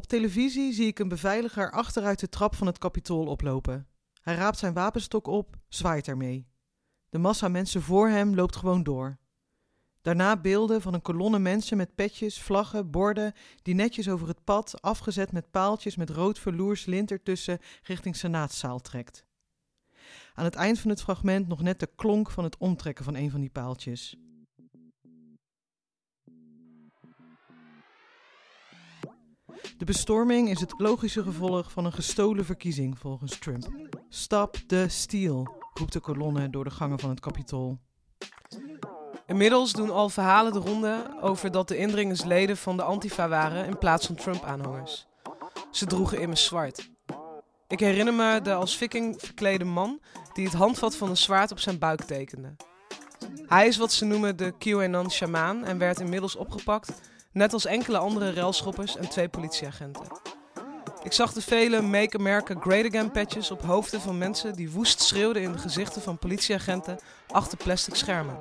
Op televisie zie ik een beveiliger achteruit de trap van het kapitool oplopen. Hij raapt zijn wapenstok op, zwaait ermee. De massa mensen voor hem loopt gewoon door. Daarna beelden van een kolonne mensen met petjes, vlaggen, borden, die netjes over het pad, afgezet met paaltjes met rood verloers lint ertussen, richting Senaatszaal trekt. Aan het eind van het fragment nog net de klonk van het omtrekken van een van die paaltjes. De bestorming is het logische gevolg van een gestolen verkiezing, volgens Trump. Stop the steal, roept de kolonne door de gangen van het kapitool. Inmiddels doen al verhalen de ronde over dat de indringers leden van de Antifa waren in plaats van Trump-aanhangers. Ze droegen immers zwart. Ik herinner me de als viking verklede man die het handvat van een zwaard op zijn buik tekende. Hij is wat ze noemen de QAnon-shamaan en werd inmiddels opgepakt, net als enkele andere relschoppers en twee politieagenten. Ik zag de vele Make America Great Again patches op hoofden van mensen die woest schreeuwden in de gezichten van politieagenten achter plastic schermen.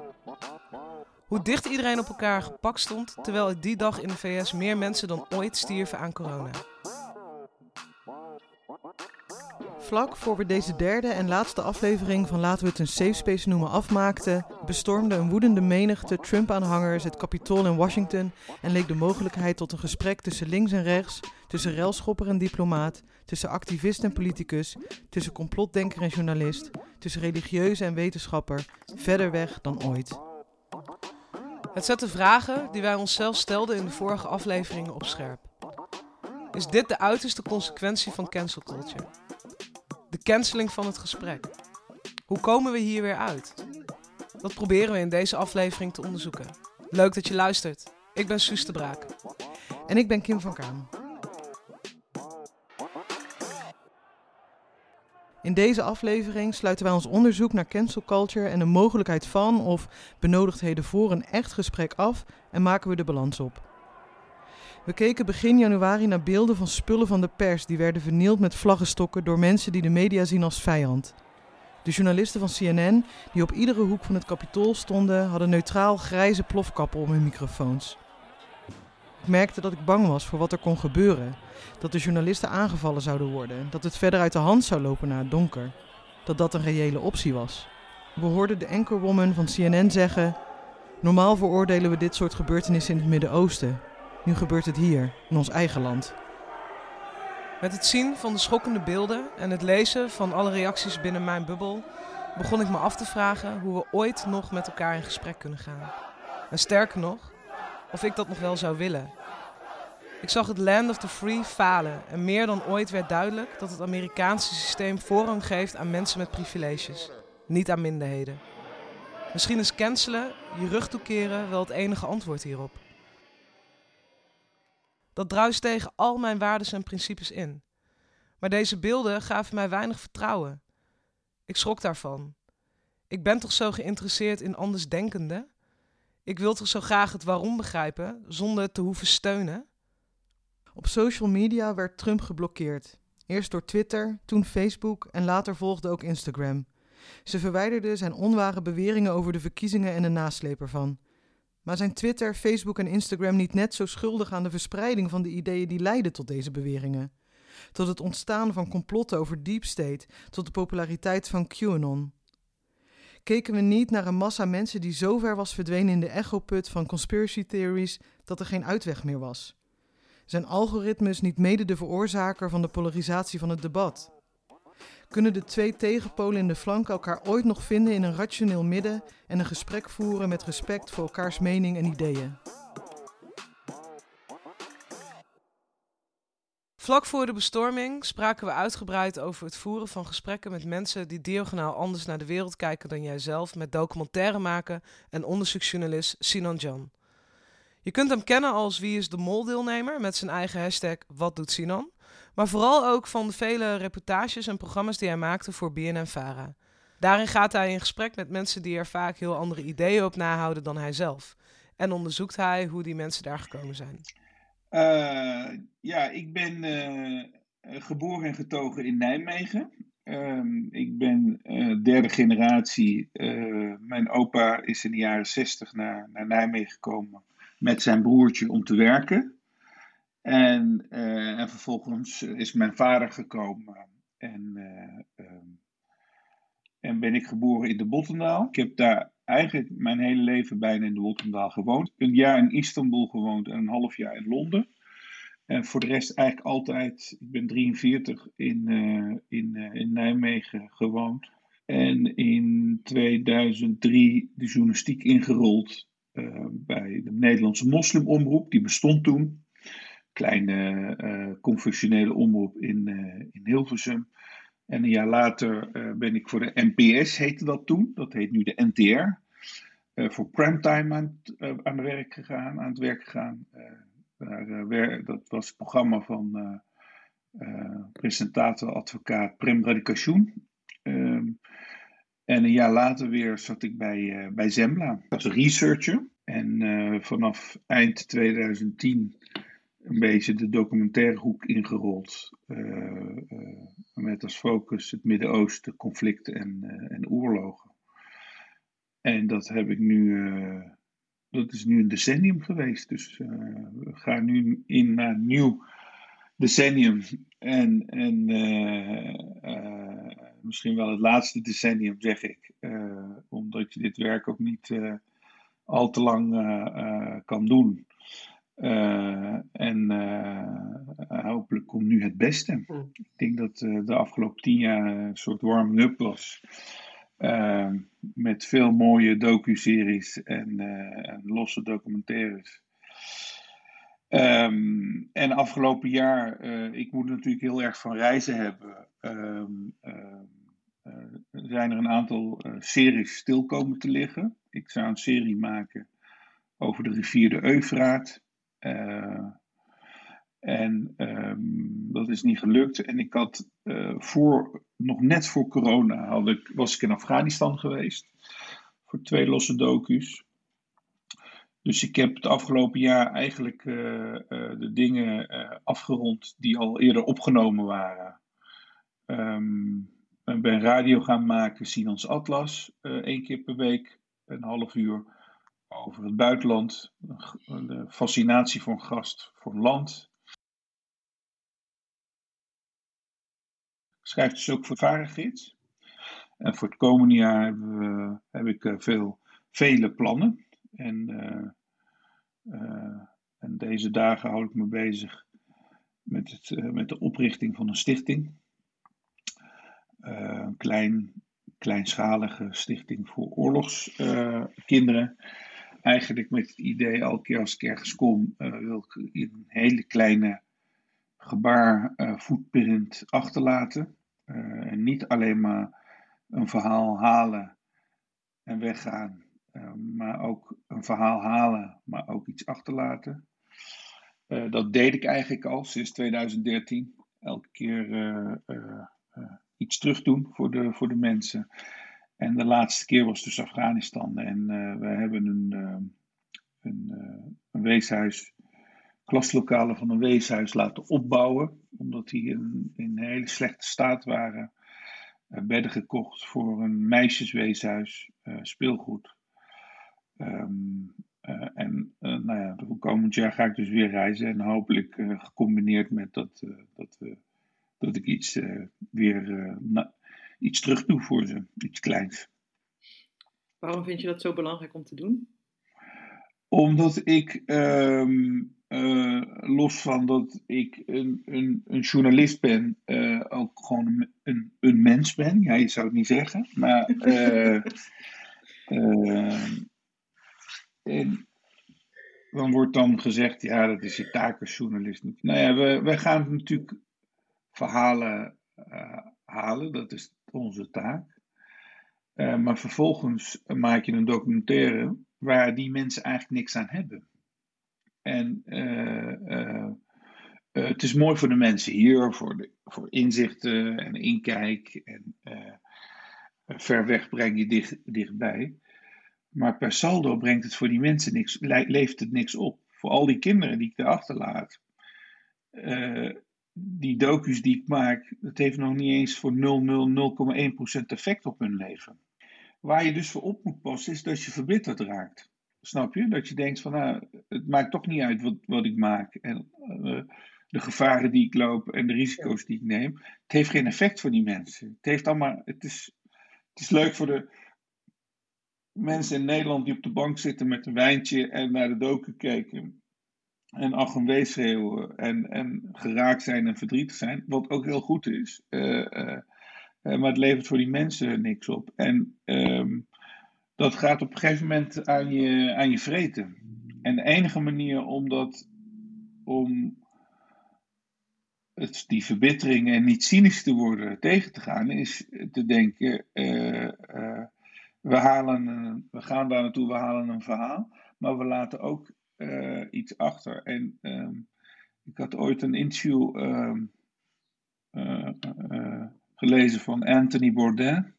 Hoe dicht iedereen op elkaar gepakt stond, terwijl die dag in de VS meer mensen dan ooit stierven aan corona. Vlak voor we deze derde en laatste aflevering van laten we het een safe space noemen afmaakten, bestormde een woedende menigte Trump-aanhangers het Capitool in Washington en leek de mogelijkheid tot een gesprek tussen links en rechts, tussen relschopper en diplomaat, tussen activist en politicus, tussen complotdenker en journalist, tussen religieuze en wetenschapper, verder weg dan ooit. Het zet de vragen die wij onszelf stelden in de vorige afleveringen op scherp. Is dit de uiterste consequentie van cancel culture? De canceling van het gesprek. Hoe komen we hier weer uit? Dat proberen we in deze aflevering te onderzoeken. Leuk dat je luistert. Ik ben Suus de Braak. En ik ben Kim van Kaan. In deze aflevering sluiten wij ons onderzoek naar cancel culture en de mogelijkheid van of benodigdheden voor een echt gesprek af en maken we de balans op. We keken begin januari naar beelden van spullen van de pers die werden vernield met vlaggenstokken door mensen die de media zien als vijand. De journalisten van CNN, die op iedere hoek van het kapitool stonden, hadden neutraal grijze plofkappen om hun microfoons. Ik merkte dat ik bang was voor wat er kon gebeuren. Dat de journalisten aangevallen zouden worden. Dat het verder uit de hand zou lopen naar het donker. Dat dat een reële optie was. We hoorden de anchorwoman van CNN zeggen: Normaal veroordelen we dit soort gebeurtenissen in het Midden-Oosten. Nu gebeurt het hier, in ons eigen land. Met het zien van de schokkende beelden en het lezen van alle reacties binnen mijn bubbel begon ik me af te vragen hoe we ooit nog met elkaar in gesprek kunnen gaan. En sterker nog, of ik dat nog wel zou willen. Ik zag het land of the free falen en meer dan ooit werd duidelijk dat het Amerikaanse systeem voorrang geeft aan mensen met privileges, niet aan minderheden. Misschien is cancelen, je rug toekeren, wel het enige antwoord hierop. Dat druist tegen al mijn waarden en principes in. Maar deze beelden gaven mij weinig vertrouwen. Ik schrok daarvan. Ik ben toch zo geïnteresseerd in andersdenkenden? Ik wil toch zo graag het waarom begrijpen, zonder te hoeven steunen? Op social media werd Trump geblokkeerd. Eerst door Twitter, toen Facebook en later volgde ook Instagram. Ze verwijderden zijn onware beweringen over de verkiezingen en de nasleep ervan. Maar zijn Twitter, Facebook en Instagram niet net zo schuldig aan de verspreiding van de ideeën die leidden tot deze beweringen? Tot het ontstaan van complotten over deep state, tot de populariteit van QAnon. Keken we niet naar een massa mensen die zo ver was verdwenen in de echoput van conspiracy theories dat er geen uitweg meer was? Zijn algoritmes niet mede de veroorzaker van de polarisatie van het debat? Kunnen de twee tegenpolen in de flank elkaar ooit nog vinden in een rationeel midden en een gesprek voeren met respect voor elkaars mening en ideeën? Vlak voor de bestorming spraken we uitgebreid over het voeren van gesprekken met mensen die diagonaal anders naar de wereld kijken dan jijzelf met documentaire maken en onderzoeksjournalist Sinan Jan. Je kunt hem kennen als Wie is de Mol deelnemer met zijn eigen hashtag Wat doet Sinan? Maar vooral ook van de vele reportages en programma's die hij maakte voor BNN-Vara. Daarin gaat hij in gesprek met mensen die er vaak heel andere ideeën op nahouden dan hij zelf. En onderzoekt hij hoe die mensen daar gekomen zijn. Uh, ja, ik ben uh, geboren en getogen in Nijmegen. Uh, ik ben derde generatie. mijn opa is in de jaren zestig naar, naar Nijmegen gekomen met zijn broertje om te werken. En, uh, En vervolgens is mijn vader gekomen en, ehm, en ben ik geboren in de Bottendaal. Ik heb daar eigenlijk mijn hele leven bijna in de Bottendaal gewoond. Een jaar in Istanbul gewoond en een half jaar in Londen. En voor de rest eigenlijk altijd, ik ben 43, in, in, in Nijmegen gewoond. En in 2003 de journalistiek ingerold bij de Nederlandse moslimomroep. Die bestond toen. Kleine uh, confessionele omroep in, uh, in Hilversum. En een jaar later ben ik voor de NPS, heette dat toen. Dat heet nu de NTR. voor primetime aan, aan, werk gegaan, aan het werk gegaan. Daar, dat was het programma van presentator, advocaat Prem Radikation. Ehm, en een jaar later weer zat ik bij, bij Zembla als researcher. En vanaf eind 2010 een beetje de documentaire hoek ingerold. Uh, met als focus het Midden-Oosten, conflicten en, en oorlogen. En dat heb ik nu, dat is nu een decennium geweest. Dus we gaan nu in naar een nieuw decennium. En, en misschien wel het laatste decennium, zeg ik. Omdat je dit werk ook niet al te lang kan doen. En hopelijk komt nu het beste. Hmm. Ik denk dat de afgelopen tien jaar een soort warming-up was. met veel mooie docu-series en, en losse documentaires. Um, en afgelopen jaar, ik moet natuurlijk heel erg van reizen hebben. Um, uh, zijn er een aantal series stil komen te liggen. Ik zou een serie maken over de rivier de Eufraat. En um, dat is niet gelukt. En ik had voor, nog net voor corona had ik, was ik in Afghanistan geweest. Voor twee losse docu's. Dus ik heb het afgelopen jaar eigenlijk uh, de dingen afgerond die al eerder opgenomen waren. Um, ik ben radio gaan maken, Sinans Atlas, één keer per week, een half uur over het buitenland. De fascinatie voor gast, voor een land. Ik schrijf dus ook voor Varengids. En voor het komende jaar heb ik veel, vele plannen. En, uh, uh, en deze dagen hou ik me bezig met, het, met de oprichting van een stichting. een klein, kleinschalige stichting voor oorlogskinderen. Eigenlijk met het idee, elke keer als ik ergens kom, wil ik een hele kleine gebaar footprint achterlaten. en niet alleen maar een verhaal halen en weggaan maar ook een verhaal halen, maar ook iets achterlaten. Dat deed ik eigenlijk al sinds 2013. Elke keer iets terug doen voor de, voor de mensen. En de laatste keer was dus Afghanistan. En we hebben een, een, een weeshuis, klaslokalen van een weeshuis laten opbouwen. Omdat die in, in een hele slechte staat waren. bedden gekocht voor een meisjesweeshuis, speelgoed. Uh, en nou ja, komend jaar ga ik dus weer reizen en hopelijk gecombineerd met dat, dat, dat ik iets weer iets terug doe voor ze, iets kleins. Waarom vind je dat zo belangrijk om te doen? Omdat ik, um, los van dat ik een, een, een journalist ben, ook gewoon een, een, een, mens ben. Ja, je zou het niet zeggen, maar en dan wordt dan gezegd, ja, dat is je taak als journalist. Nou ja, we, we gaan natuurlijk verhalen halen, dat is onze taak. Uh, maar vervolgens maak je een documentaire waar die mensen eigenlijk niks aan hebben. En uh, het is mooi voor de mensen hier, voor, de, voor inzichten en inkijk. En ver weg breng je dicht, dichtbij. Maar per saldo brengt het voor die mensen niks, levert het niks op. Voor al die kinderen die ik erachter laat. Uh, die docu's die ik maak, dat heeft nog niet eens voor 0,0, 0,1% effect op hun leven. Waar je dus voor op moet passen, is dat je verbitterd raakt. Snap je? Dat je denkt van, nou, het maakt toch niet uit wat, wat ik maak. En, uh, de gevaren die ik loop en de risico's die ik neem. Het heeft geen effect voor die mensen. Het, heeft allemaal, het, is, het is leuk voor de mensen in Nederland die op de bank zitten met een wijntje en naar de doken kijken. En ach en wees schreeuwen en, en geraakt zijn en verdrietig zijn. Wat ook heel goed is. Uh, uh, maar het levert voor die mensen niks op. En um, dat gaat op een gegeven moment aan je, aan je vreten. En de enige manier om dat, om het, die verbittering en niet cynisch te worden tegen te gaan, is te denken: we, halen we gaan daar naartoe, we halen een verhaal, maar we laten ook uh, iets achter. En um, ik had ooit een interview um, gelezen van Anthony Bourdain,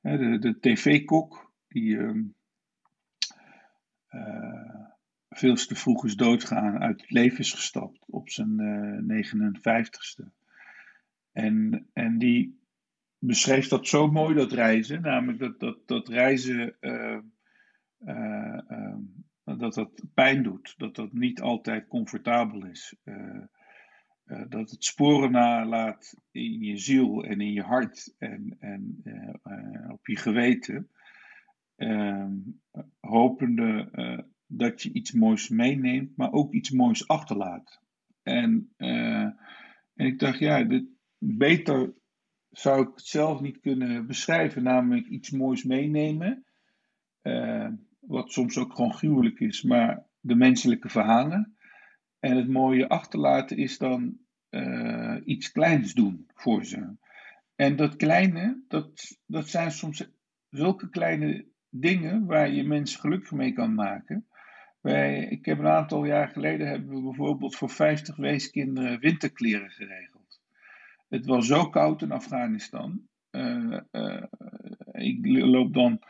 de, de tv-kok, die um, veel te vroeg is doodgaan, uit het leven is gestapt op zijn uh, 59ste. En, en die beschreef dat zo mooi, dat reizen. Namelijk dat, dat, dat reizen, uh, dat dat pijn doet. Dat dat niet altijd comfortabel is. dat het sporen nalaat in je ziel en in je hart en, en op je geweten. Ehm, hopende dat je iets moois meeneemt, maar ook iets moois achterlaat. En, en ik dacht, ja, beter zou ik het zelf niet kunnen beschrijven, namelijk iets moois meenemen, uh, wat soms ook gewoon gruwelijk is, maar de menselijke verhalen. En het mooie achterlaten is dan uh, iets kleins doen voor ze. En dat kleine, dat, dat zijn soms zulke kleine dingen waar je mensen gelukkig mee kan maken. Wij, ik heb een aantal jaar geleden hebben we bijvoorbeeld voor 50 weeskinderen winterkleren geregeld. Het was zo koud in Afghanistan. Uh, uh, ik loop dan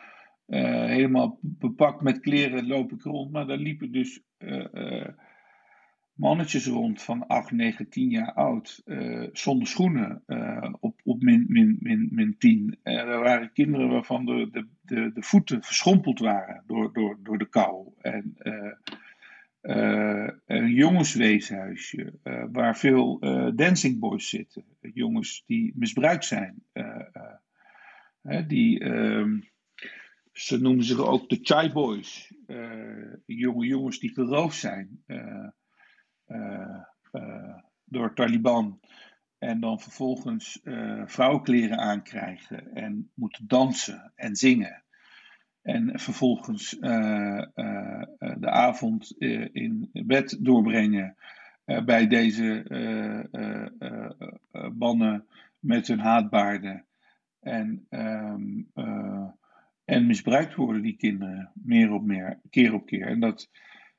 uh, helemaal bepakt met kleren loop ik rond, maar daar liepen dus mannetjes rond van 8, 9, 10 jaar oud, zonder schoenen, op, op min, min, min, min 10. er waren kinderen waarvan de, de, de, de voeten verschrompeld waren door, door, door de kou. En uh, een jongensweeshuisje uh, waar veel dancing boys zitten. Jongens die misbruikt zijn. die, ehm, ze noemen zich ook de chai boys. jonge jongens die geroofd zijn door Taliban. En dan vervolgens vrouwenkleren aankrijgen en moeten dansen en zingen. En vervolgens de avond in bed doorbrengen bij deze mannen met hun haatbaarden. En, um, en misbruikt worden die kinderen meer op meer, keer op keer. En dat,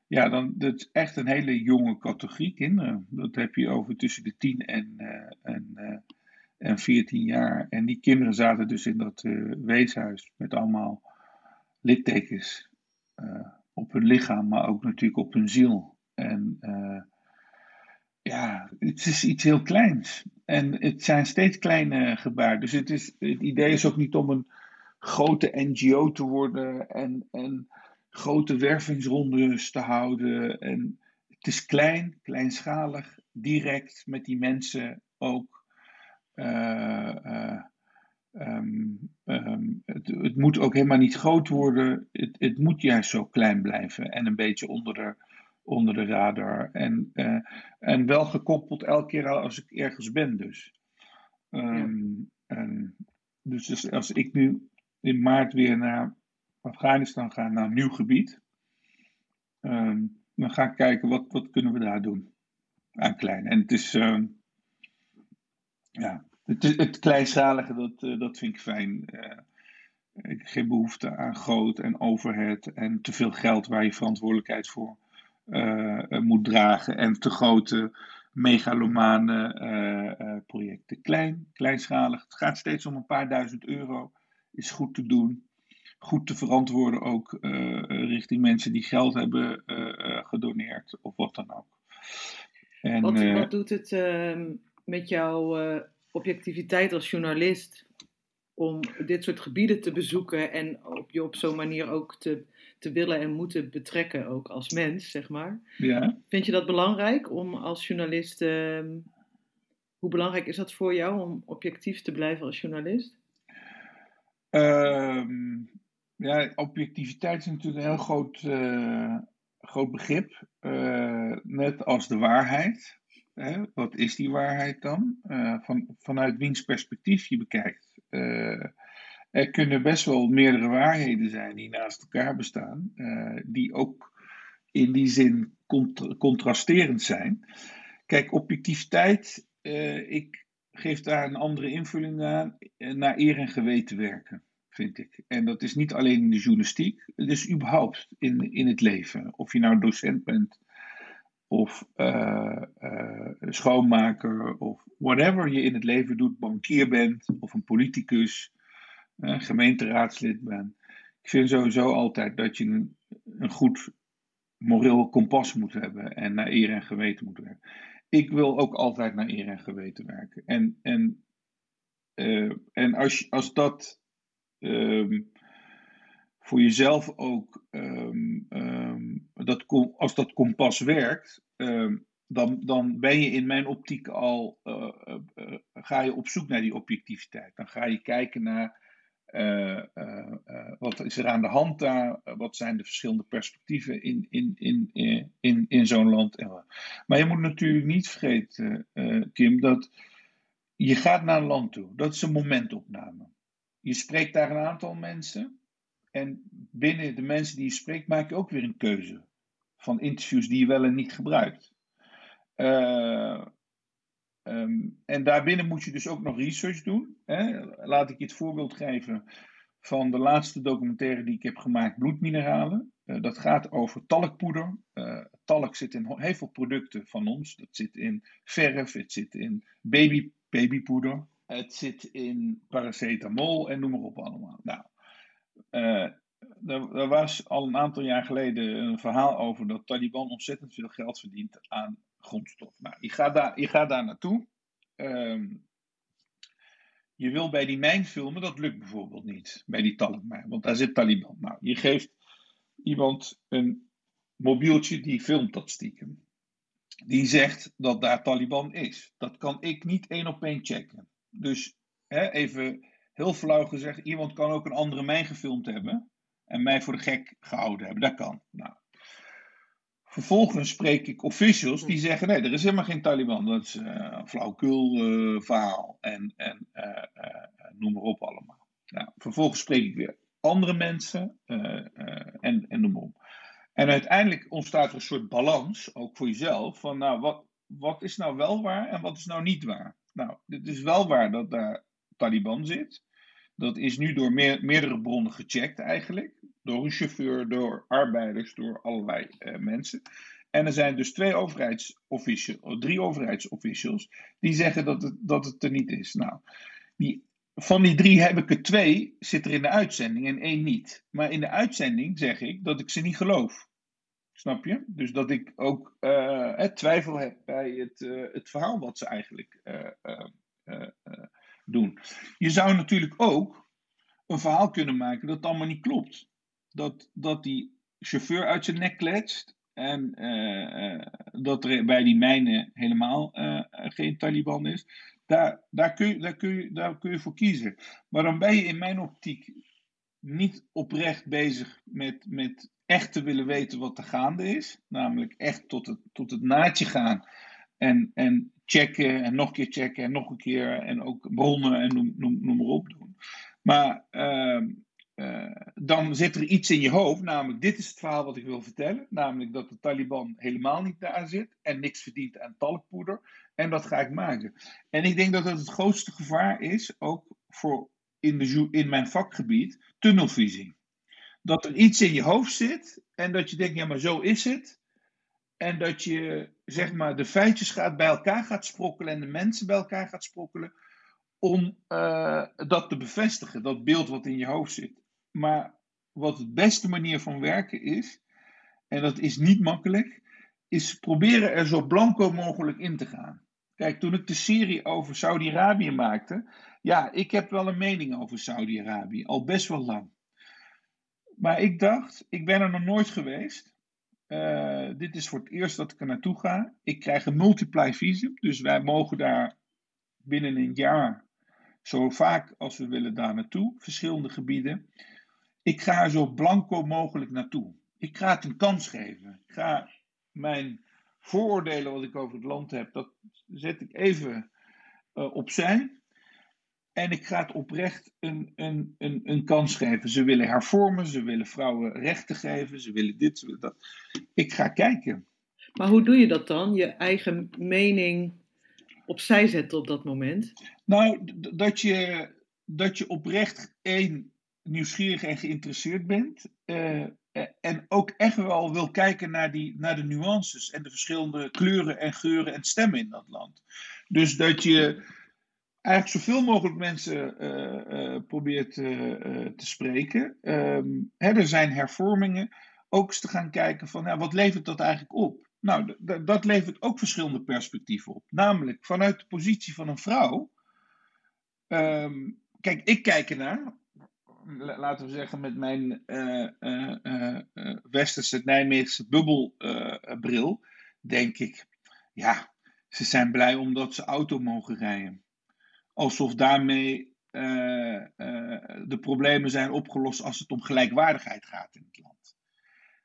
ja, dan, dat is echt een hele jonge categorie kinderen. Dat heb je over tussen de 10 en, uh, en, uh, en 14 jaar. En die kinderen zaten dus in dat uh, weeshuis met allemaal littekens op hun lichaam, maar ook natuurlijk op hun ziel. En ja, het is iets heel kleins. En het zijn steeds kleine gebaren. Dus het, is, het idee is ook niet om een grote NGO te worden en. en grote wervingsrondes te houden. En het is klein, kleinschalig, direct met die mensen ook. Uh, uh, um, um, het, het, moet ook helemaal niet groot worden. Het, het, moet juist zo klein blijven en een beetje onder de, onder de radar. En, uh, en wel gekoppeld elke keer als ik ergens ben, dus. Um, ja. dus als ik nu in maart weer naar Afghanistan gaan naar een nieuw gebied. Um, dan ga ik kijken wat, wat kunnen we daar doen aan klein. En het is, uh, ja, het, het kleinschalige, dat, uh, dat vind ik fijn. Uh, ik geen behoefte aan groot en overhead en te veel geld waar je verantwoordelijkheid voor uh, moet dragen. En te grote megalomane projecten. Klein, kleinschalig. Het gaat steeds om een paar duizend euro. Is goed te doen goed te verantwoorden ook uh, richting mensen die geld hebben uh, gedoneerd of wat dan ook. En, wat, wat, doet het uh, met jouw objectiviteit als journalist om dit soort gebieden te bezoeken en op je op zo'n manier ook te, te willen en moeten betrekken, ook als mens, zeg maar. Ja. Vind je dat belangrijk om als journalist, ehm, hoe belangrijk is dat voor jou om objectief te blijven als journalist? Ehm, ja, objectiviteit is natuurlijk een heel groot, uh, groot begrip. Uh, net als de waarheid. Wat is die waarheid dan? Uh, van, vanuit wiens perspectief je bekijkt. er kunnen best wel meerdere waarheden zijn die naast elkaar bestaan, die ook in die zin cont contrasterend zijn. Kijk, objectiviteit, ik geef daar een andere invulling aan, naar eer en geweten werken vind ik. En dat is niet alleen in de journalistiek, het is überhaupt in, in het leven. Of je nou docent bent, of uh, uh, schoonmaker, of whatever je in het leven doet, bankier bent, of een politicus, gemeenteraadslid bent. Ik vind sowieso altijd dat je een, een goed moreel kompas moet hebben en naar eer en geweten moet werken. Ik wil ook altijd naar eer en geweten werken. En, en, en als, als dat um, voor jezelf ook, um, um, dat, als dat kompas werkt, dan, dan ben je in mijn optiek al, uh, uh, ga je op zoek naar die objectiviteit. Dan ga je kijken naar wat is er aan de hand daar, wat zijn de verschillende perspectieven in, in, in, in, in zo'n land. Maar je moet natuurlijk niet vergeten, Kim, dat je gaat naar een land toe. Dat is een momentopname. Je spreekt daar een aantal mensen. En binnen de mensen die je spreekt, maak je ook weer een keuze. Van interviews die je wel en niet gebruikt. Um, en daarbinnen moet je dus ook nog research doen. Hè? Laat ik je het voorbeeld geven van de laatste documentaire die ik heb gemaakt, Bloedmineralen. Uh, dat gaat over talkpoeder. Uh, talk zit in heel veel producten van ons. Dat zit in verf, het zit in baby, babypoeder. Het zit in paracetamol en noem maar op allemaal. Nou, uh, er, er, was al een aantal jaar geleden een verhaal over dat Taliban ontzettend veel geld verdient aan grondstof. Nou, je gaat daar, je gaat daar naartoe. Um, je wil bij die mijn filmen, dat lukt bijvoorbeeld niet. Bij die Taliban, want daar zit Taliban. Nou, je geeft iemand een mobieltje die filmt dat stiekem. Die zegt dat daar Taliban is. Dat kan ik niet één op één checken. Dus hè, even heel flauw gezegd, iemand kan ook een andere mij gefilmd hebben en mij voor de gek gehouden hebben. Dat kan. Nou. Vervolgens spreek ik officials die zeggen: nee, er is helemaal geen Taliban. Dat is uh, een flauwkul uh, verhaal. En, en uh, noem maar op allemaal. Nou, vervolgens spreek ik weer andere mensen en, en noem maar op. En uiteindelijk ontstaat er een soort balans, ook voor jezelf, van nou, wat, wat is nou wel waar en wat is nou niet waar? Nou, het is wel waar dat daar Taliban zit. Dat is nu door meer, meerdere bronnen gecheckt eigenlijk. Door een chauffeur, door arbeiders, door allerlei uh, mensen. En er zijn dus twee overheidsofficials, drie overheidsofficials, die zeggen dat het, dat het er niet is. Nou, van die drie heb ik er twee, zit er in de uitzending en één niet. Maar in de uitzending zeg ik dat ik ze niet geloof. Snap je? Dus dat ik ook uh, twijfel heb bij het, het verhaal wat ze eigenlijk doen. Je zou natuurlijk ook een verhaal kunnen maken dat allemaal niet klopt. Dat, dat die chauffeur uit zijn nek kletst en dat er bij die mijnen helemaal geen Taliban is. Daar, daar, kun je, daar, kun je, daar kun je voor kiezen. Maar dan ben je in mijn optiek niet oprecht bezig met, met echt te willen weten wat er gaande is. Namelijk echt tot het, tot het naadje gaan. En, en checken en nog een keer checken en nog een keer. En ook bronnen en noem, noem, noem maar op doen. Maar uh, uh, dan zit er iets in je hoofd. Namelijk dit is het verhaal wat ik wil vertellen. Namelijk dat de Taliban helemaal niet daar zit. En niks verdient aan talkpoeder. En dat ga ik maken. En ik denk dat dat het grootste gevaar is. Ook voor in, de, in mijn vakgebied. Tunnelvisie dat er iets in je hoofd zit en dat je denkt, ja, maar zo is het. En dat je, zeg maar, de feitjes gaat bij elkaar gaat sprokkelen en de mensen bij elkaar gaat sprokkelen om uh, dat te bevestigen, dat beeld wat in je hoofd zit. Maar wat de beste manier van werken is, en dat is niet makkelijk, is proberen er zo blanco mogelijk in te gaan. Kijk, toen ik de serie over Saudi-Arabië maakte, ja, ik heb wel een mening over Saudi-Arabië, al best wel lang. Maar ik dacht, ik ben er nog nooit geweest. Uh, dit is voor het eerst dat ik er naartoe ga. Ik krijg een multiply visum, dus wij mogen daar binnen een jaar zo vaak als we willen daar naartoe, verschillende gebieden. Ik ga er zo blanco mogelijk naartoe. Ik ga het een kans geven. Ik ga mijn vooroordelen wat ik over het land heb, dat zet ik even uh, opzij. En ik ga het oprecht een, een, een, een kans geven. Ze willen hervormen, ze willen vrouwen rechten geven, ze willen dit, ze willen dat. Ik ga kijken. Maar hoe doe je dat dan? Je eigen mening opzij zetten op dat moment? Nou, dat je, dat je oprecht één nieuwsgierig en geïnteresseerd bent. Uh, en ook echt wel wil kijken naar, die, naar de nuances en de verschillende kleuren en geuren en stemmen in dat land. Dus dat je eigenlijk zoveel mogelijk mensen uh, probeert te spreken. Hè, er zijn hervormingen. Ook eens te gaan kijken van ja, wat levert dat eigenlijk op? Nou, dat levert ook verschillende perspectieven op. Namelijk vanuit de positie van een vrouw. Um, kijk, ik kijk ernaar laten we zeggen, met mijn uh, uh, uh, westerse Nijmeegse bubbelbril, denk ik, ja, ze zijn blij omdat ze auto mogen rijden. Alsof daarmee de problemen zijn opgelost als het om gelijkwaardigheid gaat in het land.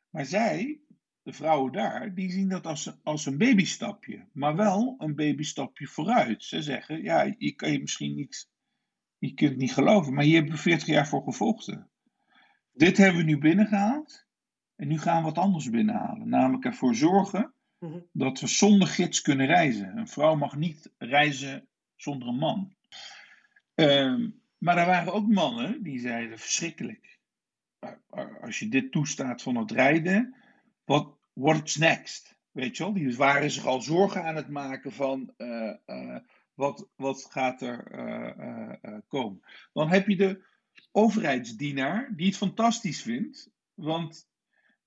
Maar zij, de vrouwen daar, die zien dat als, als een babystapje, maar wel een babystapje vooruit. Ze zeggen, ja, je kan je misschien niet je kunt het niet geloven, maar hier hebben we 40 jaar voor gevochten. Dit hebben we nu binnengehaald. En nu gaan we wat anders binnenhalen. Namelijk ervoor zorgen mhm. dat we zonder gids kunnen reizen. Een vrouw mag niet reizen zonder een man. Ehm, maar er waren ook mannen die zeiden: verschrikkelijk. Als je dit toestaat van het rijden, wat what's next? Weet je wel? Die waren zich al zorgen aan het maken van. Uh, uh, wat, wat gaat er uh, komen. Dan heb je de overheidsdienaar die het fantastisch vindt, want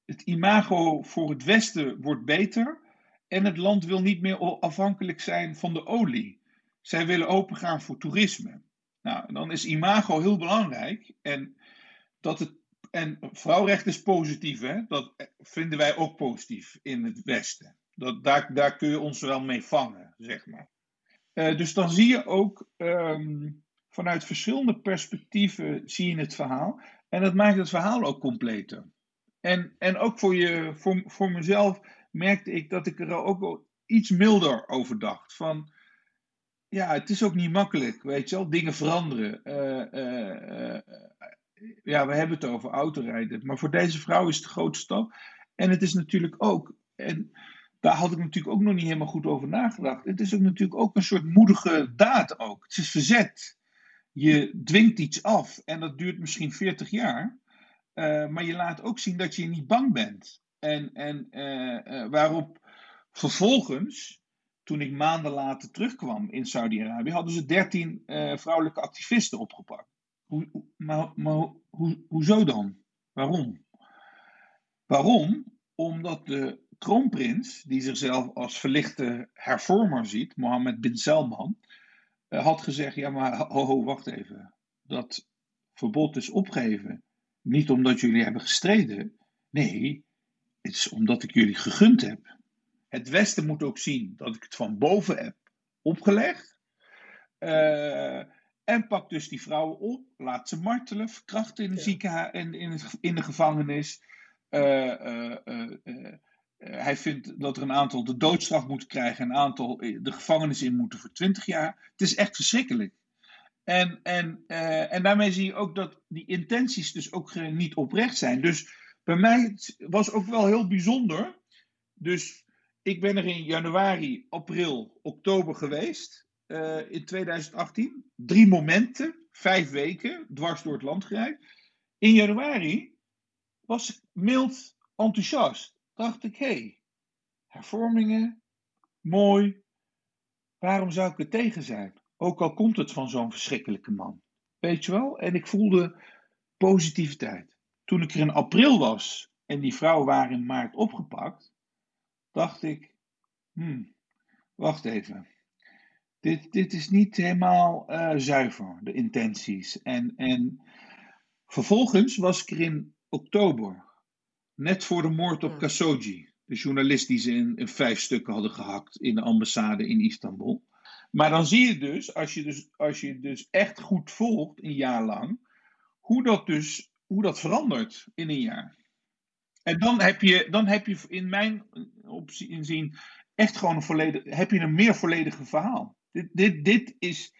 het imago voor het Westen wordt beter en het land wil niet meer afhankelijk zijn van de olie. Zij willen opengaan voor toerisme. Nou, dan is imago heel belangrijk en dat het en vrouwrecht is positief, hè? dat vinden wij ook positief in het Westen. Dat, daar, daar kun je ons wel mee vangen, zeg maar. Uh, dus dan zie je ook um, vanuit verschillende perspectieven zie je het verhaal. En dat maakt het verhaal ook completer. En, en ook voor, je, voor, voor mezelf merkte ik dat ik er ook iets milder over dacht. Van, ja, het is ook niet makkelijk, weet je wel. Dingen veranderen. Uh, uh, ja, we hebben het over autorijden. Maar voor deze vrouw is het een grote stap. En het is natuurlijk ook... En, daar had ik natuurlijk ook nog niet helemaal goed over nagedacht. Het is ook natuurlijk ook een soort moedige daad ook. Het is verzet. Je dwingt iets af en dat duurt misschien 40 jaar. Uh, maar je laat ook zien dat je niet bang bent. En, en uh, uh, waarop vervolgens, toen ik maanden later terugkwam in Saudi-Arabië, hadden ze 13 vrouwelijke activisten opgepakt. Hoe, maar hoe, hoezo dan? Waarom? Waarom? Omdat de kroonprins, die zichzelf als verlichte hervormer ziet, Mohammed bin Salman, uh, had gezegd: Ja, maar ho, ho, wacht even. Dat verbod is opgegeven. Niet omdat jullie hebben gestreden. Nee, het is omdat ik jullie gegund heb. Het Westen moet ook zien dat ik het van boven heb opgelegd. Uh, en pak dus die vrouwen op, laat ze martelen, verkrachten in de ja. ziekenhuis en in, in, de gevangenis. Uh, eh, hij vindt dat er een aantal de doodstraf moeten krijgen, een aantal de gevangenis in moeten voor 20 jaar. Het is echt verschrikkelijk. En, en, uh, en daarmee zie je ook dat die intenties dus ook niet oprecht zijn. Dus bij mij was ook wel heel bijzonder. Dus ik ben er in januari, april, oktober geweest in 2018. Drie momenten, vijf weken, dwars door het land gereisd. In januari was ik mild enthousiast dacht ik, hé, hey, hervormingen, mooi. Waarom zou ik er tegen zijn? Ook al komt het van zo'n verschrikkelijke man. Weet je wel? En ik voelde positiviteit. Toen ik er in april was en die vrouwen waren in maart opgepakt, dacht ik, hmm, wacht even. Dit, dit is niet helemaal uh, zuiver, de intenties. En, en vervolgens was ik er in oktober. Net voor de moord op Hmm. Khashoggi. De journalist die ze in, in vijf stukken hadden gehakt in de ambassade in Istanbul. Maar dan zie je dus, als je dus, als je dus echt goed volgt, een jaar lang, hoe dat dus hoe dat verandert in een jaar. En dan heb je, dan heb je in mijn optie inzien echt gewoon een volledig, heb je een meer volledige verhaal. Dit, dit, dit, is,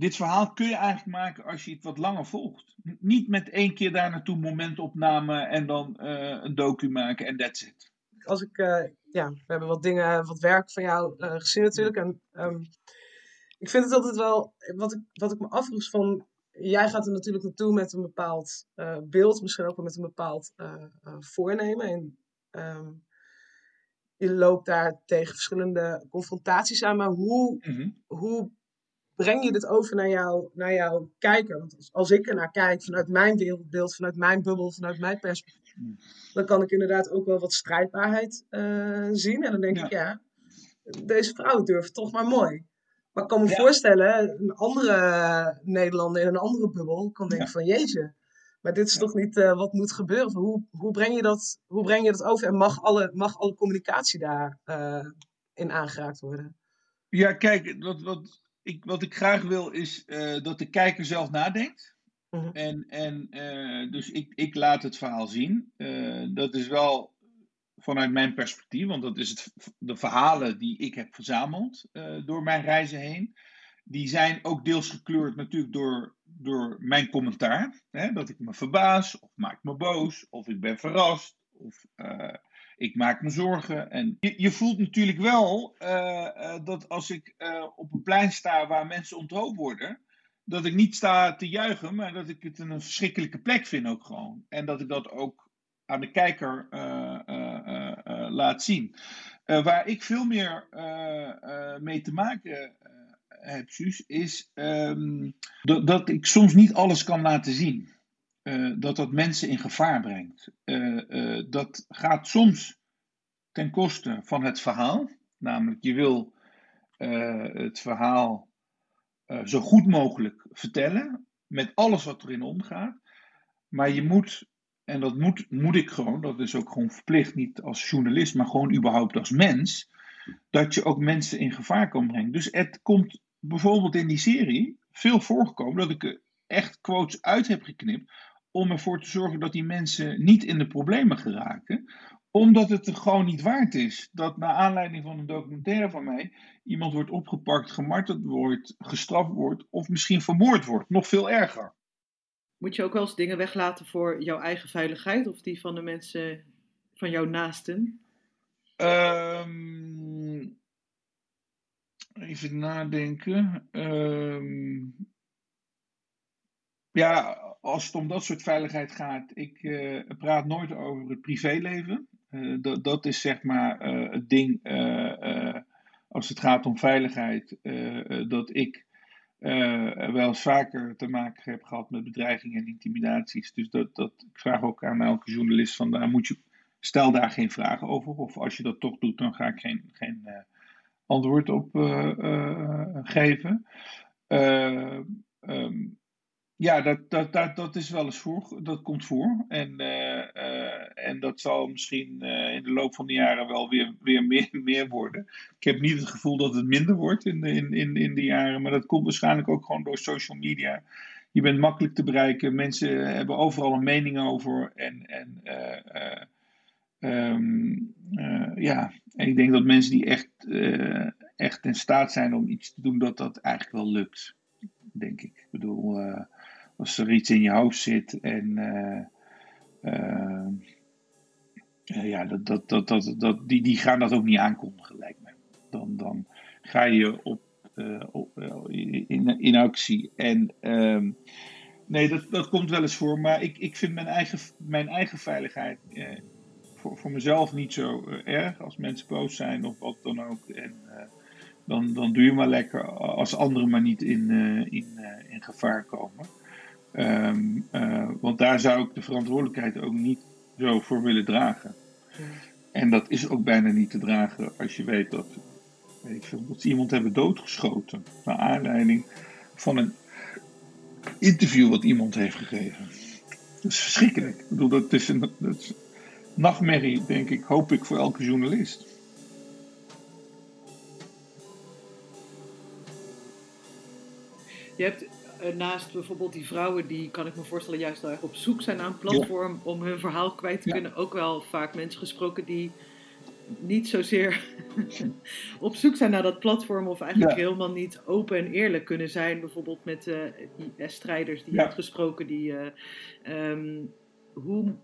dit verhaal kun je eigenlijk maken als je het wat langer volgt. Niet met één keer daar naartoe momentopname en dan eh, een docu maken en that's it. als ik, eh, ja, we hebben wat dingen, wat werk van jou eh, gezien natuurlijk. En ehm, ik vind het altijd wel, wat ik, wat ik me afvroeg van, jij gaat er natuurlijk naartoe met een bepaald beeld, misschien ook wel met een bepaald voornemen. En ehm, je loopt daar tegen verschillende confrontaties aan, maar hoe, hoe breng je dit over naar, jou, naar jouw kijker? Want als, als ik er naar kijk, vanuit mijn wereldbeeld, vanuit mijn bubbel, vanuit mijn perspectief, dan kan ik inderdaad ook wel wat strijdbaarheid eh, zien. En dan denk Ja. ik, ja, deze vrouw durft toch maar mooi. Maar ik kan me Ja. voorstellen, een andere Nederlander in een andere bubbel kan denken Ja. van, jeetje, maar dit is toch niet eh, wat moet gebeuren? Hoe, hoe, breng je dat, hoe breng je dat over? En mag alle, mag alle communicatie daar eh, in aangeraakt worden? Ja, kijk, wat, wat, ik, wat ik graag wil is eh, dat de kijker zelf nadenkt. Mhm. En, en eh, dus ik, ik laat het verhaal zien. Eh, dat is wel vanuit mijn perspectief, want dat is het, de verhalen die ik heb verzameld door mijn reizen heen. Die zijn ook deels gekleurd natuurlijk door, door mijn commentaar. Hè, dat ik me verbaas, of maak me boos, of ik ben verrast, of ik maak me zorgen. En je, je voelt natuurlijk wel eh, eh, dat als ik eh, op een plein sta waar mensen onthoofd worden, dat ik niet sta te juichen, maar dat ik het een verschrikkelijke plek vind ook gewoon. En dat ik dat ook aan de kijker laat zien. Waar ik veel meer mee te maken heb, Suus, is ehm, dat ik soms niet alles kan laten zien. Eh, dat dat mensen in gevaar brengt. Eh, eh, dat gaat soms ten koste van het verhaal. Namelijk, je wil het verhaal zo goed mogelijk vertellen. Met alles wat erin omgaat. Maar je moet, en dat moet, moet ik gewoon, dat is ook gewoon verplicht, niet als journalist, maar gewoon überhaupt als mens. Dat je ook mensen in gevaar kan brengen. Dus het komt bijvoorbeeld in die serie veel voorgekomen dat ik echt quotes uit heb geknipt. Om ervoor te zorgen dat die mensen niet in de problemen geraken omdat het er gewoon niet waard is dat naar aanleiding van een documentaire van mij iemand wordt opgepakt, gemarteld wordt, gestraft wordt of misschien vermoord wordt. Nog veel erger. Moet je ook wel eens dingen weglaten voor jouw eigen veiligheid of die van de mensen van jouw naasten? Ehm, even nadenken. Ehm, ja, als het om dat soort veiligheid gaat, ik eh, praat nooit over het privéleven. Eh, dat, dat is zeg maar eh, het ding als het gaat om veiligheid, dat ik wel vaker te maken heb gehad met bedreigingen en intimidaties. Dus dat, dat, ik vraag ook aan elke journalist van daar moet je, stel daar geen vragen over. Of als je dat toch doet, dan ga ik geen, geen antwoord op geven. Ehm, ja, dat, dat, dat, dat is wel eens voor. Dat komt voor. En, eh, eh, en dat zal misschien eh, in de loop van de jaren wel weer, weer meer, meer worden. Ik heb niet het gevoel dat het minder wordt in de, in, in, in de jaren. Maar dat komt waarschijnlijk ook gewoon door social media. Je bent makkelijk te bereiken. Mensen hebben overal een mening over. En, en eh, eh, ehm, eh, ja, en ik denk dat mensen die echt, echt in staat zijn om iets te doen, dat dat eigenlijk wel lukt. Denk ik. Ik bedoel, als er iets in je hoofd zit en eh, eh, eh, ja, dat, dat, dat, dat, die, die gaan dat ook niet aankondigen, lijkt me. Dan, dan ga je op, op, in, in actie. En ehm, nee, dat, dat komt wel eens voor, maar ik, ik vind mijn eigen, mijn eigen veiligheid voor, voor mezelf niet zo erg. Als mensen boos zijn of wat dan ook. En, dan, dan doe je maar lekker als anderen maar niet in, in, in gevaar komen. Ehm, eh, want daar zou ik de verantwoordelijkheid ook niet zo voor willen dragen. En dat is ook bijna niet te dragen als je weet dat, weet ik veel, dat ze iemand hebben doodgeschoten. Naar aanleiding van een interview wat iemand heeft gegeven. Dat is verschrikkelijk. Ik bedoel, dat is een dat is nachtmerrie, denk ik, hoop ik, voor elke journalist. Je hebt naast bijvoorbeeld die vrouwen die, kan ik me voorstellen, juist heel erg op zoek zijn naar een platform om hun verhaal kwijt te Ja. kunnen, ook wel vaak mensen gesproken die niet zozeer op zoek zijn naar dat platform of eigenlijk Ja. helemaal niet open en eerlijk kunnen zijn. Bijvoorbeeld met eh IS-strijders die je hebt gesproken. Die, eh, ehm, hoe,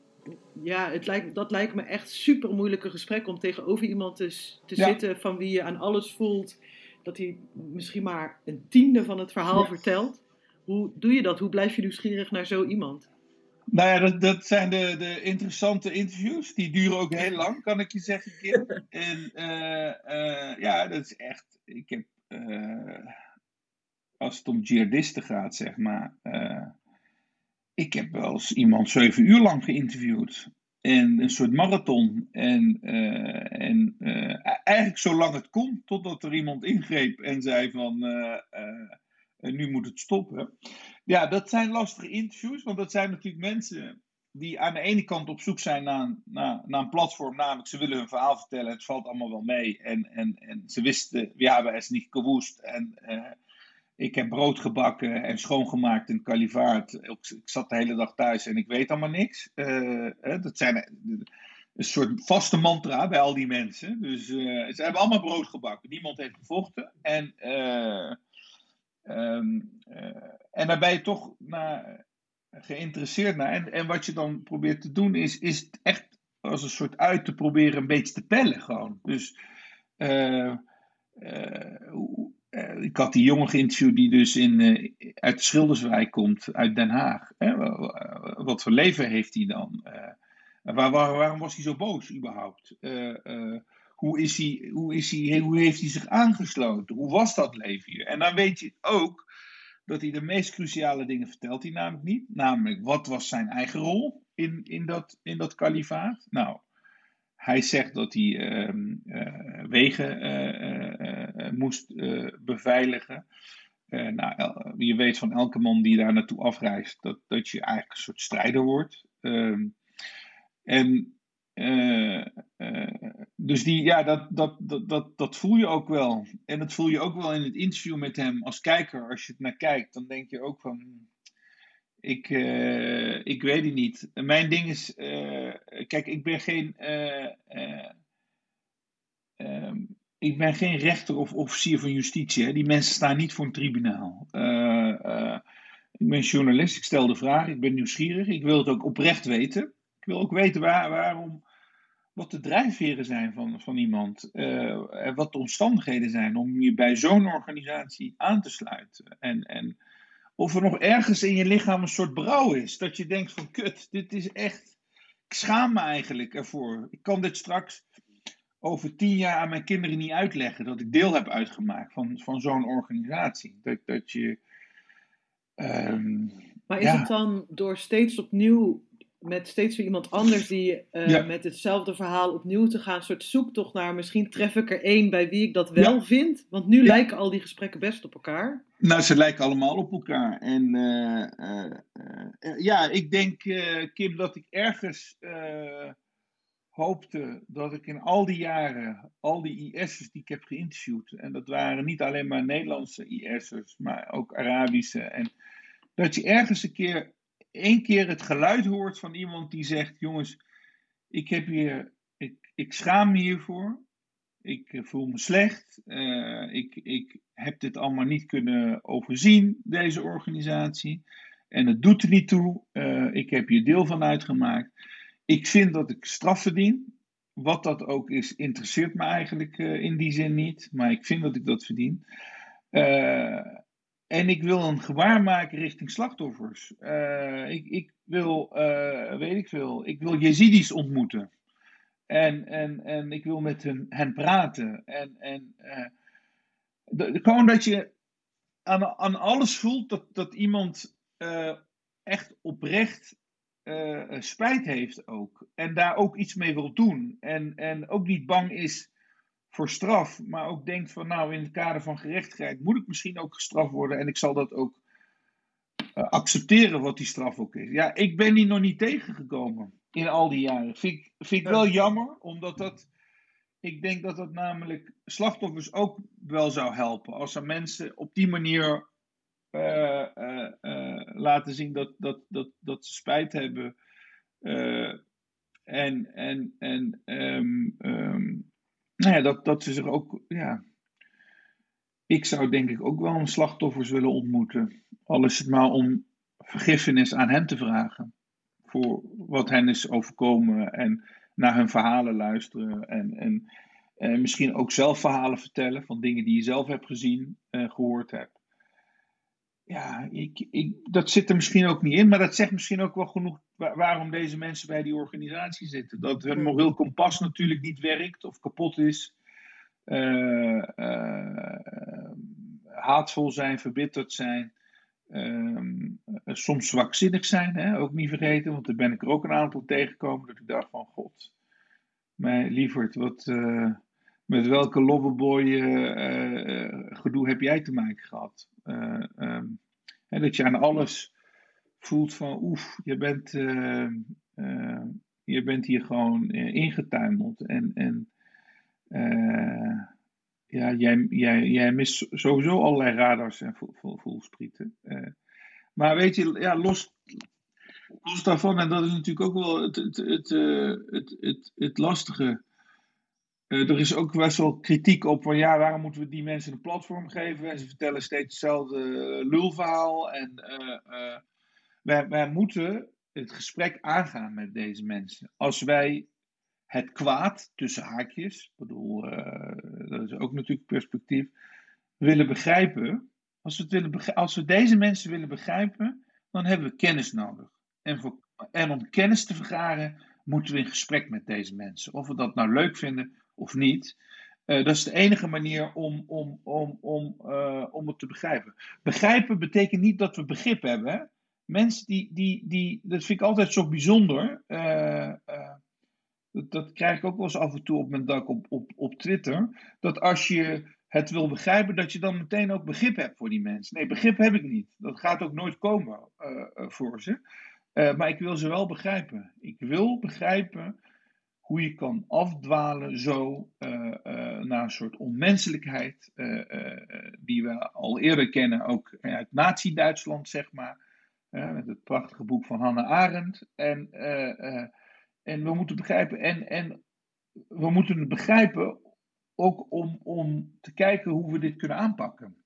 ja, het lijkt, dat lijkt me echt super moeilijke gesprek om tegenover iemand te, te zitten van wie je aan alles voelt dat hij misschien maar een tiende van het verhaal Ja. vertelt. Hoe doe je dat? Hoe blijf je nieuwsgierig naar zo iemand? Nou ja, dat, dat zijn de, de interessante interviews. Die duren ook heel lang, kan ik je zeggen, Kim. En eh, eh, ja, dat is echt. Ik heb. eh, als het om jihadisten gaat, zeg maar. ik heb wel eens iemand zeven uur lang geïnterviewd. En een soort marathon. En, en eigenlijk zolang het kon, totdat er iemand ingreep en zei van. Eh, nu moet het stoppen. Ja, dat zijn lastige interviews, want dat zijn natuurlijk mensen die aan de ene kant op zoek zijn naar een, naar, naar een platform, namelijk ze willen hun verhaal vertellen, het valt allemaal wel mee. En, en, en ze wisten, we hebben es niet gewoest. En eh, ik heb brood gebakken en schoongemaakt in het kalivaat. Ik, ik zat de hele dag thuis en ik weet allemaal niks. Eh, eh, dat zijn een soort vaste mantra bij al die mensen. Dus ze hebben allemaal brood gebakken. Niemand heeft gevochten. En Ehm, eh, en daar ben je toch naar geïnteresseerd naar. En, en wat je dan probeert te doen, is, is echt als een soort uit te proberen een beetje te pellen gewoon. Dus eh, eh, ik had die jongen geïnterviewd die dus in, uit de Schilderswijk komt, uit Den Haag. Hè, wa- wa- wat voor leven heeft hij dan? Waar, waar- waarom was hij zo boos überhaupt? Eh, hoe, is hij, hoe, is hij, hoe heeft hij zich aangesloten? Hoe was dat leven hier? En dan weet je ook dat hij de meest cruciale dingen vertelt hij namelijk niet. Namelijk, wat was zijn eigen rol in, in, dat, in dat kalifaat? Nou, hij zegt dat hij ehm, eh, wegen eh, eh, moest beveiligen. Nou, je weet van elke man die daar naartoe afreist dat, dat je eigenlijk een soort strijder wordt. Ehm, en eh, eh, dus die, ja, dat, dat, dat, dat, voel je ook wel. En dat voel je ook wel in het interview met hem als kijker. Als je het naar kijkt, dan denk je ook van. Ik, eh, ik weet het niet. Mijn ding is. kijk, ik ben geen. eh, eh, ehm, ik ben geen rechter of officier van justitie. Hè. Die mensen staan niet voor een tribunaal. Ik ben journalist, ik stel de vraag, ik ben nieuwsgierig. Ik wil het ook oprecht weten. Ik wil ook weten waar, waarom, wat de drijfveren zijn van, van iemand. en wat de omstandigheden zijn om je bij zo'n organisatie aan te sluiten. En, en of er nog ergens in je lichaam een soort brouw is. Dat je denkt van kut, dit is echt... Ik schaam me eigenlijk ervoor. Ik kan dit straks over tien jaar aan mijn kinderen niet uitleggen. Dat ik deel heb uitgemaakt van, van zo'n organisatie. Dat, dat je... ehm, Maar is Ja. het dan door steeds opnieuw, met steeds weer iemand anders die eh, Ja. met hetzelfde verhaal opnieuw te gaan, een soort zoektocht naar misschien tref ik er één bij wie ik dat wel Ja. vind? Want nu Ja. lijken al die gesprekken best op elkaar. Nou, ze lijken allemaal op elkaar. En eh, eh, ja, ik denk, Kim, dat ik ergens hoopte dat ik in al die jaren, al die IS'ers die ik heb geïnterviewd, en dat waren niet alleen maar Nederlandse IS'ers, maar ook Arabische, en dat je ergens een keer, één keer het geluid hoort van iemand die zegt, jongens, ik heb hier, ik, ik schaam me hiervoor. Ik eh, voel me slecht. Eh, ik, ik heb dit allemaal niet kunnen overzien, deze organisatie. En het doet er niet toe. Eh, ik heb hier deel van uitgemaakt. Ik vind dat ik straf verdien. Wat dat ook is, interesseert me eigenlijk in die zin niet. Maar ik vind dat ik dat verdien. En ik wil een gebaar maken richting slachtoffers. Eh, ik, ik wil, eh, weet ik veel, ik wil Jezidis ontmoeten. En, en, en ik wil met hen, hen praten. En, en eh, de- gewoon dat je aan, aan alles voelt dat, dat iemand echt oprecht spijt heeft ook. En daar ook iets mee wil doen. En, en ook niet bang is voor straf, maar ook denkt van nou in het kader van gerechtigheid moet ik misschien ook gestraft worden. En ik zal dat ook accepteren wat die straf ook is. Ja, ik ben die nog niet tegengekomen in al die jaren. Vind ik, vind ik wel jammer, omdat dat. Ik denk dat dat namelijk slachtoffers ook wel zou helpen. Als er mensen op die manier laten zien dat, dat, dat, dat ze spijt hebben. en en, en um, um, nou ja, dat, dat ze zich ook. Ja, ik zou denk ik ook wel een slachtoffers willen ontmoeten. Al is het maar om vergiffenis aan hen te vragen. Voor wat hen is overkomen en naar hun verhalen luisteren. En, en, en misschien ook zelf verhalen vertellen van dingen die je zelf hebt gezien en gehoord hebt. Ja, ik, ik, dat zit er misschien ook niet in, maar dat zegt misschien ook wel genoeg waarom deze mensen bij die organisatie zitten. Dat hun moreel kompas natuurlijk niet werkt of kapot is. Uh, uh, haatvol zijn, verbitterd zijn. Uh, soms zwakzinnig zijn, hè? ook niet vergeten, want er ben ik er ook een aantal tegengekomen dat ik dacht van god, mijn lieverd, wat, met welke loverboy gedoe heb jij te maken gehad? Um, hè, dat je aan alles voelt van oef, je bent, je bent hier gewoon ingetuimeld en, en ja, jij, jij, jij mist sowieso allerlei radars en voelsprieten. Maar weet je, ja, los, los daarvan, en dat is natuurlijk ook wel het, het, het, het, het, het lastige. Er is ook best wel kritiek op van ja, waarom moeten we die mensen een platform geven? En ze vertellen steeds hetzelfde lulverhaal. En wij, wij moeten het gesprek aangaan met deze mensen. Als wij het kwaad, tussen haakjes, ik bedoel, dat is ook natuurlijk perspectief, willen begrijpen. Als we, willen als we deze mensen willen begrijpen, dan hebben we kennis nodig. En, voor, en om kennis te vergaren, moeten we in gesprek met deze mensen. Of we dat nou leuk vinden of niet. Uh, dat is de enige manier om, om, om, om, uh, om het te begrijpen. Begrijpen betekent niet dat we begrip hebben. Mensen die, die, die, dat vind ik altijd zo bijzonder. Uh, dat, dat, krijg ik ook wel eens af en toe op mijn dak op, op, op Twitter. Dat als je het wil begrijpen, dat je dan meteen ook begrip hebt voor die mensen. Nee, begrip heb ik niet. Dat gaat ook nooit komen voor ze. Maar ik wil ze wel begrijpen. Ik wil begrijpen hoe je kan afdwalen zo uh, naar een soort onmenselijkheid. die we al eerder kennen, ook uit Nazi-Duitsland, zeg maar. met het prachtige boek van Hannah Arendt. En en we moeten begrijpen, en, en we moeten het begrijpen ook om, om te kijken hoe we dit kunnen aanpakken.